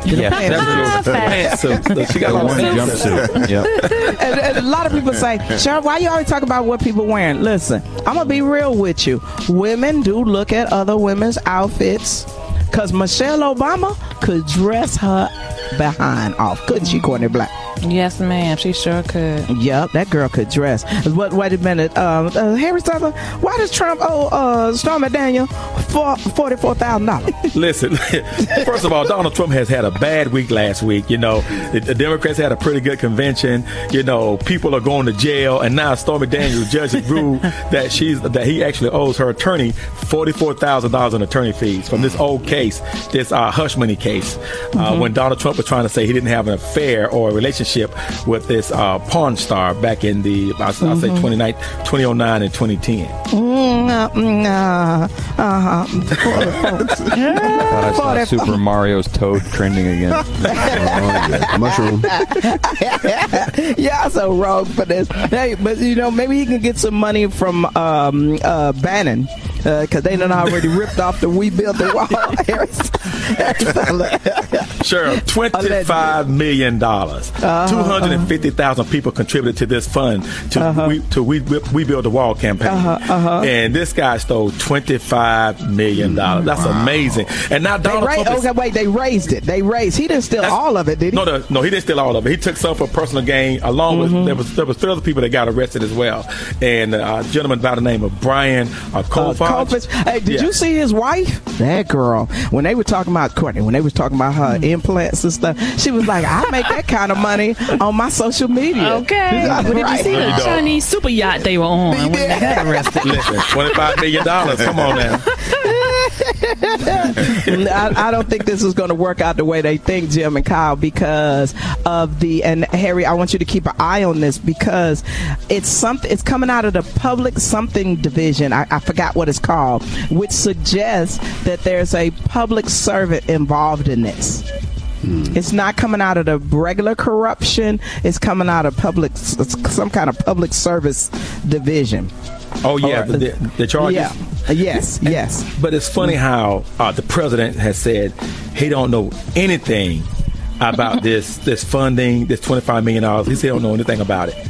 Yeah, that's true. Pantsuit. She got The one jumpsuit. Yep. and, and a lot of people say, Cheryl, why you always talk about what people wearing? Listen, I'm gonna be real with you. Women do look at other women's outfits because Michelle Obama could dress her behind off, couldn't she, Courtney Black? Yes, ma'am. She sure could. Yep, that girl could dress. What? Wait a minute, um, uh, Harry Styles. Why does Trump owe uh, Stormy Daniel for forty-four thousand dollars? Listen, first of all, Donald Trump has had a bad week last week. You know, the, the Democrats had a pretty good convention. You know, people are going to jail, and now Stormy Daniels judge has ruled that she's that he actually owes her attorney forty-four thousand dollars in attorney fees from this old case, this uh, hush money case, uh, Mhm. when Donald Trump was trying to say he didn't have an affair or a relationship with this uh, porn star back in the I'll, I'll say Mhm. 29 2009 and 2010. Mm, uh, uh, uh-huh. Thought I saw Super Mario's Toad trending again. Mushroom. yeah, so wrong for this. Hey, but you know, maybe he can get some money from um, uh, Bannon because they done already ripped off the "We Built the Wall." Sure, twenty-five million dollars. Uh-huh, Two hundred and fifty thousand people contributed to this fund to we to we we build the wall campaign, Uh-huh, uh-huh. and this guy stole twenty-five million dollars. That's amazing. And now They Donald ra- Trump is okay, wait, they raised it. They raised. He didn't steal all of it, did he? no, the, no, he didn't steal all of it. He took some for personal gain, along Mm-hmm. with there was there was three other people that got arrested as well, and uh, a gentleman by the name of Brian uh, Uh, Kolfage. Kolfage. Hey, did Yeah. you see his wife? That girl. When they were talking about Courtney, when they was talking about her mm-hmm. implants and stuff, she was like, "I make that kind of money on my social media." Okay. Right. Well, did you see the you. Chinese super yacht they were on when they got arrested? Listen, twenty-five million dollars. Come on now. I, I don't think this is going to work out the way they think, Jim and Kyle, because of the and Harry. I want you to keep an eye on this because it's something. It's coming out of the public something division. I, I forgot what it's called, which suggests that there's a public servant involved in this. It's not coming out of the regular corruption. It's coming out of public, some kind of public service division. Oh yeah, Or- the, the, charges. Yeah. Yes. Yes. But it's funny how uh, the president has said he don't know anything about this this funding, this twenty five million dollars. He said he don't know anything about it.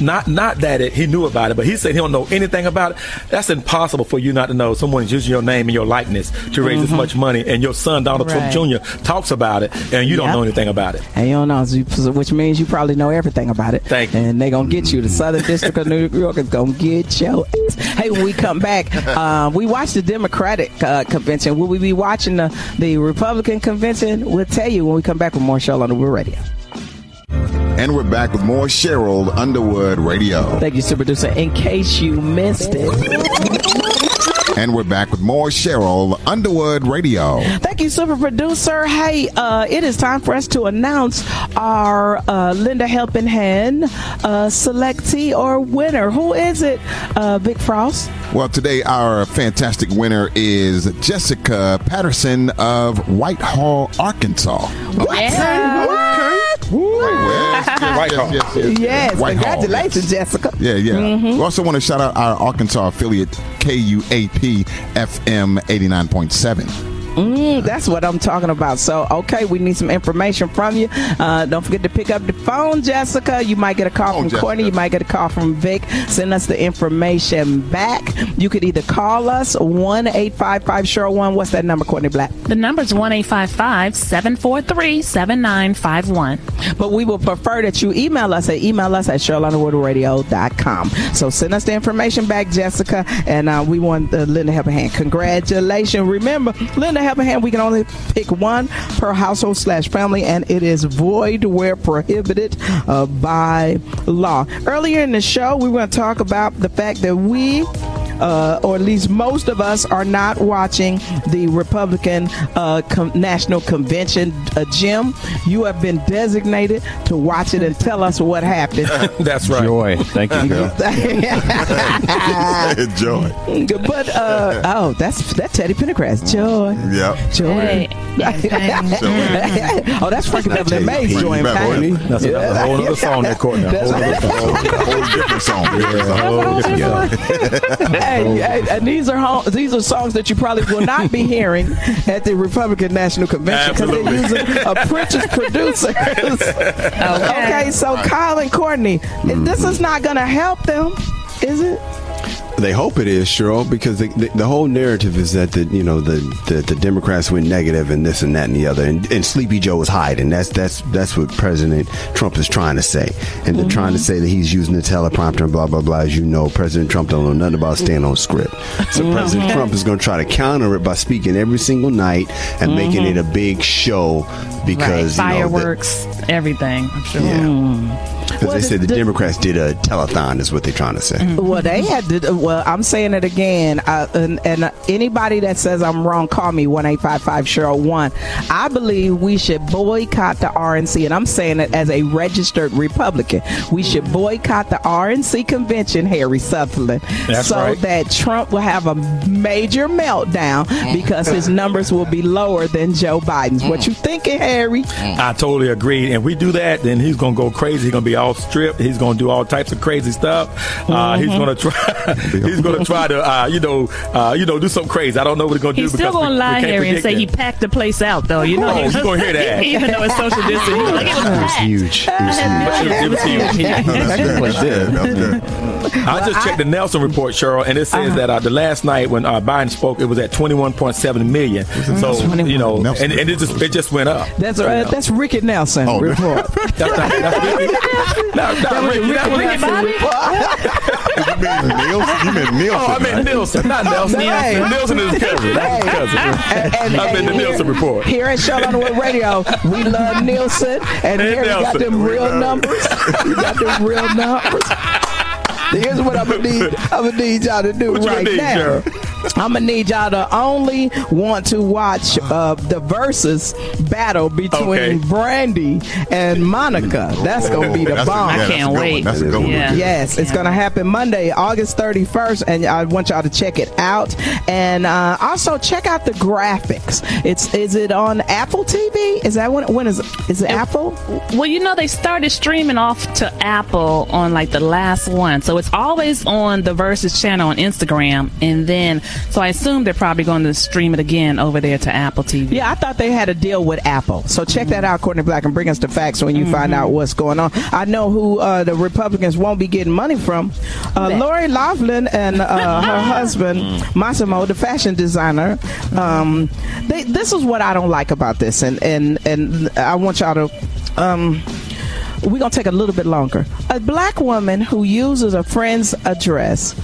Not not that it, he knew about it, but he said he don't know anything about it. That's impossible for you not to know. Someone's using your name and your likeness to raise this Mhm. much money, and your son Donald Right. Trump Jr. talks about it, and you don't know anything about it. And you don't know, which means you probably know everything about it. Thank you. And they're gonna get you. The Southern District of New York is gonna get your ass. Hey, when we come back, uh, we watched the Democratic uh, convention. Will we be watching the, the Republican convention? We'll tell you when we come back with more show on the Real Radio. And we're back with more Cheryl Underwood Radio. Thank you, super producer. In case you missed it. And we're back with more Cheryl Underwood Radio. Thank you, super producer. Hey, uh, it is time for us to announce our uh, Linda Helping Hand uh, selectee or winner. Who is it, uh, Vic Frost? Well, today our fantastic winner is Jessica Patterson of Whitehall, Arkansas. Whitehall. Yes, yes, yes. Yes, Whitehall, congratulations, Jessica. Yeah, yeah. Mhm. We also want to shout out our Arkansas affiliate, KUAP FM 89.7. Mm, that's what I'm talking about. So, okay, we need some information from you. Uh, don't forget to pick up the phone, Jessica. You might get a call from Jessica. Courtney. You might get a call from Vic. Send us the information back. You could either call us one eight five five Cheryl one. What's that number, Courtney Black? The number's 1 855 743 7951. But we will prefer that you email us at email us at CherylUnderwoodRadio.com. So send us the information back, Jessica, and uh, we want uh, Linda Help a Hand. Congratulations. Remember, Linda Help a Hand, we can only pick one per household slash family, and it is void where prohibited uh, by law. Earlier in the show, we were going to talk about the fact that we uh, or at least most of us are not watching the Republican uh, com- National Convention. Uh, Jim, you have been designated to watch it and tell us what happened. That's right. Joy. Thank you, girl. Joy. but uh, oh, that's that Teddy Pendergrass. Joy, Yep. joy. oh, that's Frankie Beverly Maze. Joy and pain. That's a, a whole other song that Courtney. A whole other song. A whole different song. Yeah, a whole different song. Hey, hey, and uh, these are home, these are songs that you probably will not be hearing at the Republican National Convention because they're Absolutely. using apprentice producers. okay. so Kyle and Courtney, mm-hmm. this is not going to help them, is it? They hope it is, Cheryl, because the, the, the whole narrative is that the you know the, the, the Democrats went negative and this and that and the other, and, and Sleepy Joe was hiding. That's that's that's what President Trump is trying to say, and they're trying to mm-hmm. say that he's using the teleprompter and blah blah blah. As you know, President Trump don't know nothing about staying on script, so mm-hmm. President mm-hmm. Trump is going to try to counter it by speaking every single night and making it a big show because you know, the- Fireworks, everything. I'm sure. yeah. Because Well, they said the, the- Democrats did a telethon, is what they're trying to say. Well, they had to. Well, I'm saying it again, uh, and, and uh, anybody that says I'm wrong, call me one eight five five Cheryl one. I believe we should boycott the RNC, and I'm saying it as a registered Republican. We should boycott the RNC convention, Harry Sutherland, That's so right. that Trump will have a major meltdown because his numbers will be lower than Joe Biden's. What you thinking, Harry? I totally agree. And we do that, then he's gonna go crazy. He's gonna be all stripped. He's gonna do all types of crazy stuff. Uh, he's Mm-hmm. gonna try. he's gonna try to, uh, you know, uh, you know, do something crazy. I don't know what he's gonna He's do. still because gonna we- we lie, can't Harry, and say that. he packed the place out, though. You know, Oh, you gonna hear that. even though it's social distancing. He like, it was It was huge. It was huge. It was huge. That's good. Good. I just checked the Nelson report, Cheryl, and it says that uh, the last night when uh, Biden spoke, it was at 21.7 million. So you know, and, and it just it just went up. That's uh, that's Ricky Nelson Oh, report. That's not, that's Ricky. No, not Ricky. That was Ricky Bobby? You mean Nielsen? You meant Nielsen? Oh, I meant right? Nielsen, not Nelson. Hey. Nielsen is his cousin. That's his cousin. And- and- I meant the and Nielsen report. Here at Show on the World Radio, we love Nielsen, and And here we got them real numbers. We got them real numbers. Here's what I'm gonna need. I'm gonna need y'all to do What right gonna need, now. Cheryl? I'm gonna need y'all to only want to watch uh, the versus battle between Okay. Brandy and Monica. That's gonna be the That's a- bomb. yeah, that's a can't wait. That's a good one. Yeah. Yes, it's going to happen Monday, August 31st, and I want y'all to check it out. And uh, also check out the graphics. It's is it on Apple TV? Is that when? When is it? Is it Apple? Well, you know, they started streaming off to Apple on like the last one. So it's always on the Versus channel on Instagram. And then, so I assume they're probably going to stream it again over there to Apple TV. Yeah, I thought they had a deal with Apple. So check that out, Courtney Black, and bring us the facts when you find out what's going on. I know who uh, the Republicans won't be getting money from. Uh, Lori Laughlin and uh, her husband Mossimo, the fashion designer. Um, they, this is what I don't like about this, and and and I want y'all to. Um, we're gonna take a little bit longer. A black woman who uses a friend's address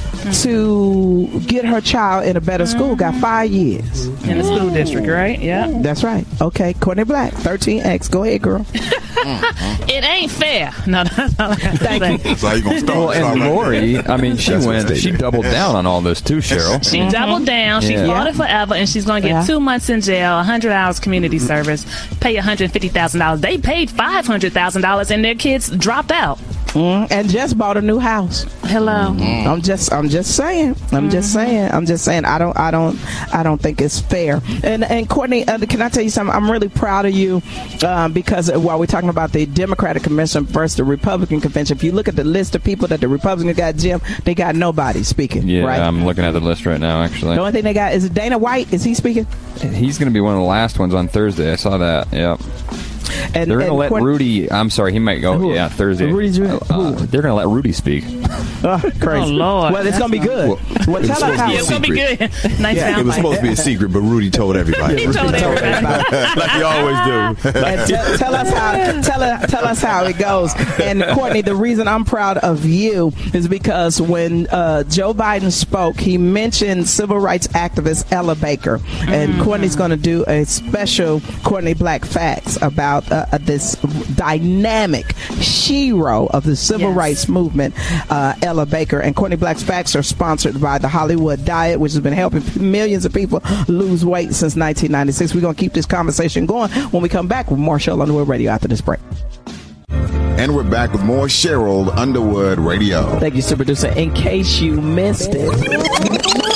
to get her child in a better school got mm-hmm. five years. In the school district, right? Yeah. That's right. Okay, Courtney Black, 13X. Go ahead, girl. Mm-hmm. It ain't fair. No, that's all I got to Thank say. you. That's how you gonna start. Well, and like. Lori, I mean, she That's went, she doubled down on all this too, Cheryl. She doubled down. She Yeah. fought it forever, and she's going to get Yeah. two months in jail, 100 hours community service, pay $150,000. They paid $500,000, and their kids dropped out. Mm, and just bought a new house. Hello. I'm just I'm just saying. I'm just saying. I'm just saying. I don't I don't I don't think it's fair. And and Courtney, uh, can I tell you something? I'm really proud of you um, because while we're talking about the Democratic convention versus the Republican convention, if you look at the list of people that the Republicans got, Jim, they got nobody speaking. Yeah, right. I'm looking at the list right now. Actually, the only thing they got is Dana White. Is he speaking? he's going to be one of the last ones on Thursday. I saw that. Yep. And, they're going to and let Courtney- Rudy. I'm sorry, he might go. Who? Yeah, Thursday. Rudy's doing- Uh, they're going to let Rudy speak. Oh, crazy. Oh, Lord. Well, it's gonna be good. Well, it was supposed to how be a it's gonna be secret. good. nice Yeah, it was supposed to be a secret, but Rudy told everybody. He told everybody. like you always do. and tell, tell us how tell, tell us how it goes. And Courtney, the reason I'm proud of you is because when uh, Joe Biden spoke, he mentioned civil rights activist Ella Baker, and Courtney's going to do a special Courtney Black Facts about uh, uh, this dynamic hero of the civil Yes. rights movement, uh, Ella Baker. And Courtney Black's Facts are sponsored by the Hollywood Diet, which has been helping millions of people lose weight since 1996. We're going to keep this conversation going when we come back with more Cheryl Underwood Radio after this break. And we're back with more Cheryl Underwood Radio. Thank you, super producer. In case you missed it.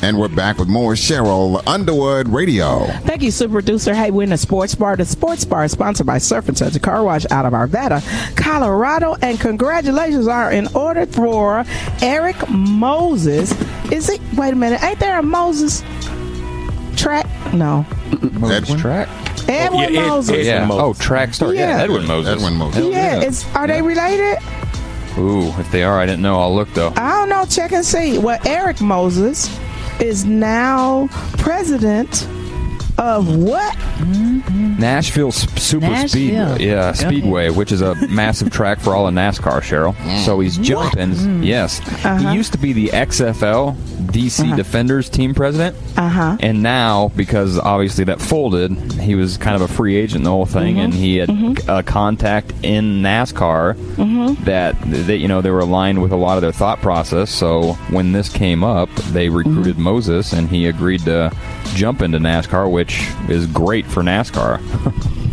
And we're back with more Cheryl Underwood Radio. Thank you, super producer. Hey, we're in the sports bar. The sports bar is sponsored by Surf and Suds, a car wash out of Arvada, Colorado. And congratulations are in order for Erik Moses. Is it? Wait a minute. Ain't there a Moses track? No. Edwin? Track. Edwin oh, yeah, Ed- Moses. Edwin Yeah. Moses. Oh, track star. Yeah, Yeah. Edwin Moses. Edwin Moses. Hell yeah, it's are they related? Ooh, if they are, I didn't know. I'll look though. I don't know. Check and see. Well, Erik Moses is now president of what? Nashville Super Nashville. Speedway. Yeah, Go Speedway, which is a massive track for all of NASCAR, Cheryl. So he's jumping. Yes. Uh-huh. He used to be the XFL DC Defenders team president. Uh huh. And now, because obviously that folded, he was kind of a free agent the whole thing, and he had a contact in NASCAR that that you know they were aligned with a lot of their thought process. So when this came up, they recruited Moses, and he agreed to jump into NASCAR, which is great for NASCAR.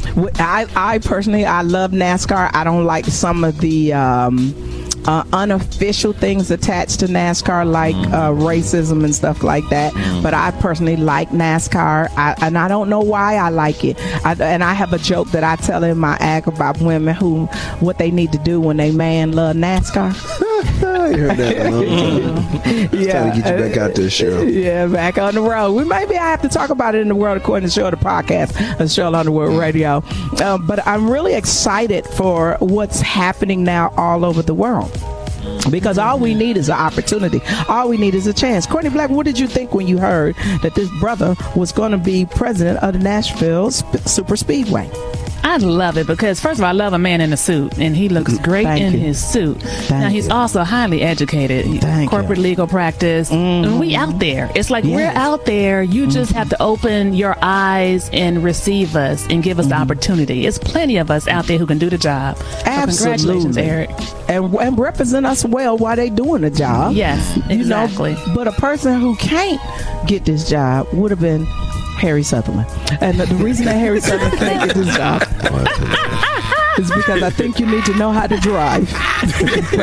I, I personally, I love NASCAR. I don't like some of the um, uh, unofficial things attached to NASCAR, like uh, racism and stuff like that. But I personally like NASCAR, I, and I don't know why I like it. I, and I have a joke that I tell in my act about women who what they need to do when they man love NASCAR. I heard that time. It's time to get you back out there, Cheryl. Yeah, back on the road. We maybe I have to talk about it in the world according to show the podcast of Cheryl Underwood Radio. Um, but I'm really excited for what's happening now all over the world. Because all we need is an opportunity. All we need is a chance. Courtney Black, what did you think when you heard that this brother was going to be president of the Nashville Super Speedway? I love it because first of all, I love a man in a suit, and he looks mm, great Thank in you. his suit. Thank now he's you. also highly educated, Thank corporate you. legal practice. And we out there. It's like we're out there. You mm-hmm. just have to open your eyes and receive us and give us the mm-hmm. opportunity. It's plenty of us out there who can do the job. So congratulations, Absolutely. Erik. And, and represent us well while they doing the job. Yes, You know, exactly. but a person who can't get this job would have been Harry Sutherland. And the, the reason that Harry Sutherland can't get this job is because I think you need to know how to drive. President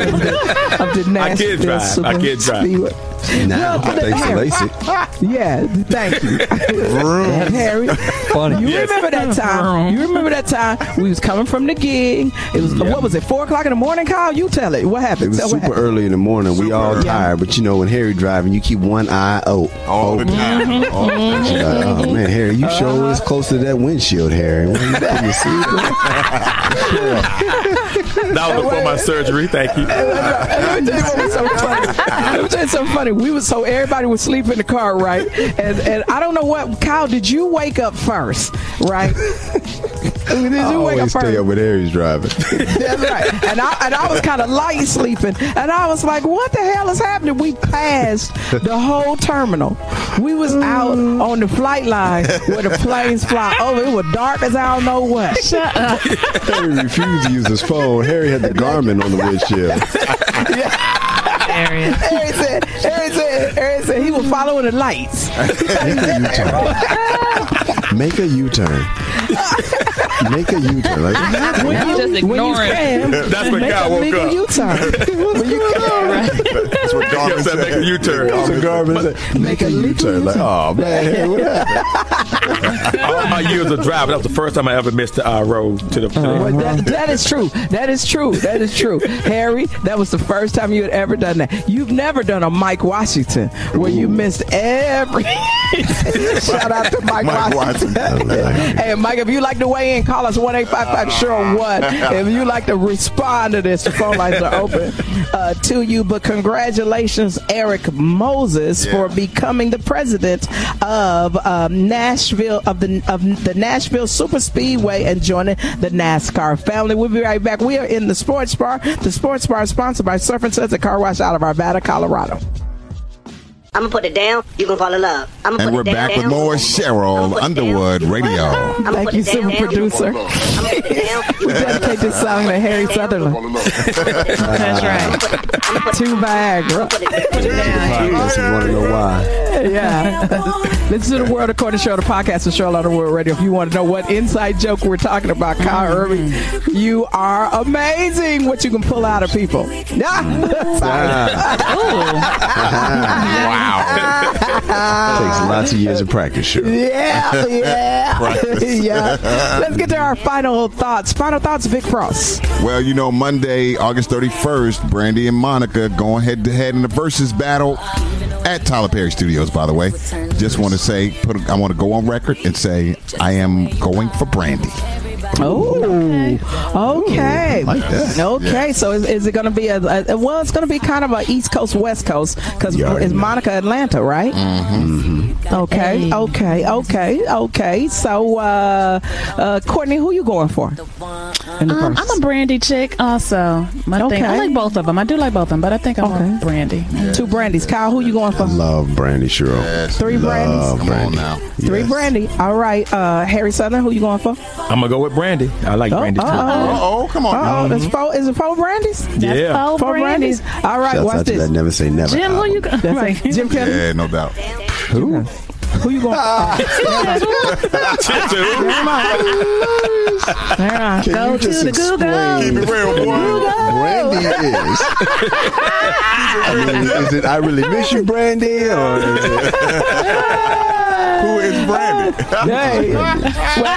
of the I can't drive. I can't drive. Speedway. Now, Well, thanks to Harry- LASIK. Yeah, thank you. Harry, Funny. you Yes. remember that time? You remember that time we was coming from the gig? It was what was it? Four o'clock in the morning. Call you tell it. What happened? It was Tell super happened. early in the morning. we all early. tired, but you know when Harry driving, you keep one eye out. All the time. All the time. Like, oh man, Harry, you sure is close to that windshield, Harry. What you putting your seat That was before my surgery. Thank you. Let me tell you what was so funny. Let me tell you something funny. We was so everybody was sleeping in the car, right? And and I don't know what Kyle. Did you wake up first, right? Did I you wake up always stay first? up with Harry's driving. That's right. And I and I was kind of light sleeping, and I was like, "What the hell is happening?" We passed the whole terminal. We was out mm. on the flight line where the planes fly over. It was dark as I don't know what. Shut up. Harry refused to use his phone. Harry had the Garmin on the windshield. Arian. Harry said, Harry said, Harry said he was following the lights. Make a U-turn. Make a U-turn. Make a U-turn. Like, When you, just when you ignoring. cram, That's when God a woke legal up. U-turn. when you cram, That's what Garmin Yes, I make a said. U-turn. That's what Garmin said. Make a U-turn. Like, oh man, hey, what happened? All my years of driving, that was the first time I ever missed the uh, road to the. To the Well, that, that is true. That is true. That is true. Harry, that was the first time you had ever done that. You've never done a Mike Washington where you missed every. Shout out to Mike, Mike Washington. Washington. hey, Mike, if you like to weigh in, call us 1 855 Sure What. If you like to respond to this, the phone lines are open uh, to you. But congratulations, Erik Moses, for becoming the president of um, Nashville, of the, of the Nashville Super Speedway and joining the NASCAR family. We'll be right back. We are in the Sports Bar. The Sports Bar is sponsored by Surf and Suds Car Wash out of Arvada, Colorado. I'm gonna put it down. You can fall in love. I'm gonna And put we're it down, back with down. more Cheryl Underwood Radio. I'ma Thank you, it down, super down. producer. I'ma put it down. We dedicate this song to Harry Sutherland. That's right. to Viagra. Yes, you want to know why? Yeah. Listen to the World According Show, the podcast of Charlotte World Radio. If you want to know what inside joke we're talking about, Kyle mm-hmm. Irving, you are amazing what you can pull out of people. Yeah. Takes lots of years of practice, sure. Yeah, yeah, yeah. Let's get to our final thoughts. Final thoughts, Vic Frost. Well, you know, Monday, August 31st, Brandy and Monica going head to head in the versus battle at Tyler Perry Studios, by the way. Just want to say, put, I want to go on record and say, I am going for Brandy. Oh, okay. Like that. Okay, so is, is it going to be a, a well? It's going to be kind of a East Coast West Coast because Yeah, it's yeah. Monica Atlanta, right? Mm-hmm. Okay, okay, okay, okay. So, uh, uh, Courtney, who you going for? In the Um, first? I'm a brandy chick also. My thing, I Okay. like both of them. I do like both of them, but I think I'm Okay. a brandy. Two brandies. Kyle, who you going for? I love Brandy Cheryl. Three brandies. Love Come Brandy. on now. Three Yes. brandy. All right. Uh, Harry Sutherland, who you going for? I'm gonna go with Brandy. I like Oh, Brandy too. uh-oh. Oh, come on. Uh oh, is four is it four brandies? Yeah. Oh, Four brandy. brandies. All right, Shouts watch this. that Never Say Never. Jim, who you got? Right. it. Jim Kelly. Yeah, no doubt. Who? Who you going? Never mind. Never mind. Can Go you to just the Google. explain Keep it real, boy. who Brandy is? I mean, is it I really miss you, Brandy, or is it, Who is Brandy? Hey, well,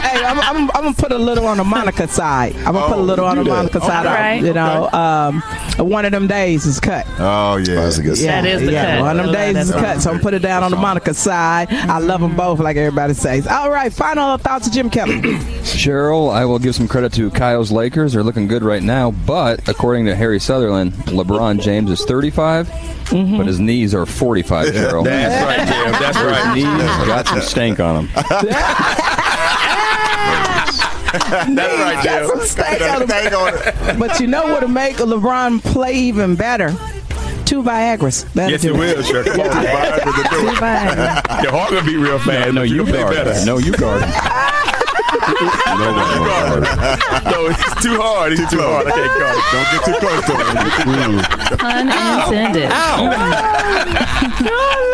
hey, I'm, I'm, I'm gonna put a little on the Monica side. I'm gonna put a Oh, little on the that. Monica side. Alright. You know, um, one of them days is cut. Oh, yeah. that's a good Yeah, That is the yeah, cut. One of them days is cut. So I'm gonna put it down on the Monica side. I love them both, like everybody says. All right, final thoughts of Jim Kelly. Cheryl, I will give some credit to Kyle's Lakers. They're looking good right now, but according to Harry Sutherland, LeBron James is 35, Mm-hmm. but his knees are 45, Cheryl. That's right, Jim. That's His right. knees got some stank on them. That's right, Got some Jim. stank on him. Hang on it. But you know what'll make LeBron play even better? Two Viagra's. That'll Yes, do it will, sure. Come on, Viagra Two it. Viagra's. Your heart gonna beat real fast. No, but you gonna guard. better. No, you guard. No, it's too hard. It's too hard. I can't guard. it. Don't get too close to it. Unintended. Oh,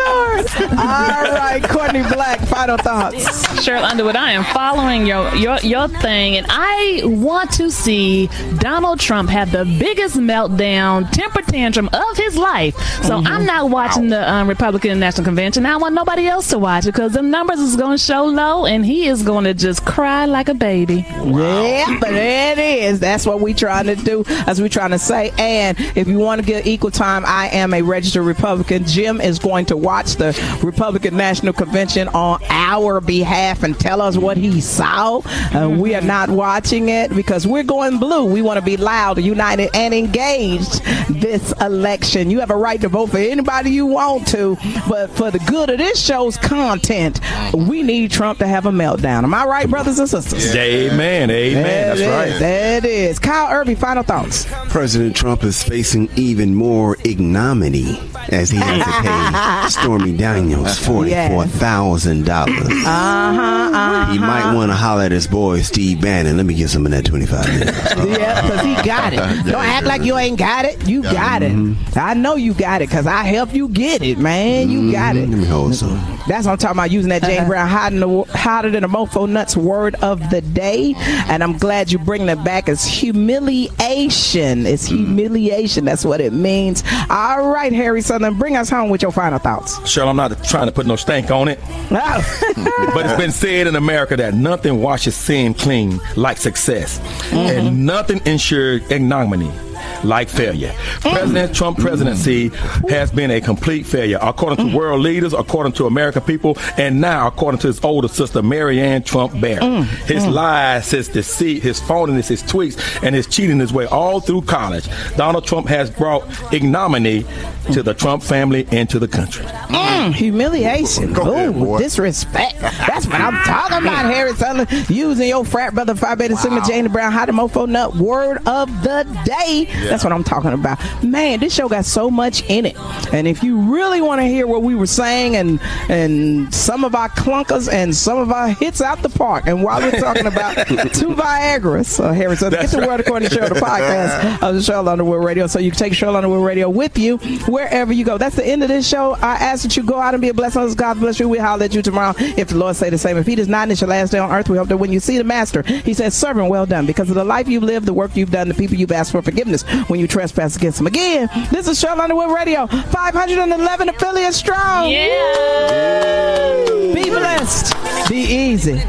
Lord. All right, Courtney Black, final thoughts. Cheryl Underwood, I am following your, your your thing, and I want to see Donald Trump have the biggest meltdown, temper tantrum of his life. So Mm-hmm. I'm not watching the um, Republican National Convention. I want nobody else to watch it because the numbers is going to show low, and he is going to just cry like a baby. Yeah, but it is. That's what we're trying to do, as we're trying to say. And if you want to get equal time, I am a registered Republican. Jim is going to watch the Republican National Convention on our behalf and tell us what he saw. Uh, we are not watching it because we're going blue. We want to be loud, united, and engaged this election. You have a right to vote for anybody you want to, but for the good of this show's content, we need Trump to have a meltdown. Am I right, brothers and sisters? Amen. Amen. There That's it is. right. That is. Kyle Irby, final thoughts. President Trump is facing even more ignominy as he has to pay Stormy Daniels forty-four thousand dollars. Uh huh. Uh-huh. He might want to holler at his boy Steve Bannon. Let me get some of that twenty-five minutes. Yeah, because he got it. Don't act like you ain't got it. You got it. I know you got it because I helped you get it, man. You got it. Let me hold some. That's what I'm talking about. Using that James Brown hotter than, hotter than a mofo nuts word of the day, and I'm glad you bringing it back. It's humiliation. It's humiliation. That's what it means. All right, Harry Sutherland, bring us home with your final thoughts. Cheryl, I'm not trying to put no stank on it. Oh. but it's been said in America that nothing washes sin clean like success, mm-hmm. and nothing ensures ignominy like failure. President mm. Trump presidency has been a complete failure, according to mm. world leaders, according to American people, and now according to his older sister, Maryanne Trump Barry. Mm. His lies, his deceit, his phoniness, his tweets, and his cheating his way all through college. Donald Trump has brought ignominy to the Trump family and to the country. Mm, humiliation. Ooh, disrespect. That's what I'm talking about, Harris Sutherland. Using your frat brother, Phi Beta Sigma, James Brown, how to mofo nut word of the day. That's what I'm talking about. Man, this show got so much in it. And if you really want to hear what we were saying and and some of our clunkers and some of our hits out the park, and while we're talking about two Viagra's, uh, Harry Sutherland, get the That's word according to show the podcast of the Cheryl Underwood Radio, so you can take Cheryl Underwood Radio with you wherever you go. That's the end of this show. I ask that you go out and be a blessing. God bless you. We'll holler at you tomorrow if the Lord say the same. If He does not, and it's your last day on earth. We hope that when you see the Master, He says, "Servant, well done," because of the life you've lived, the work you've done, the people you've asked for forgiveness when you trespass against Him. Again, this is Cheryl Underwood Radio, 511 affiliates strong. Yeah. Be blessed. Be easy.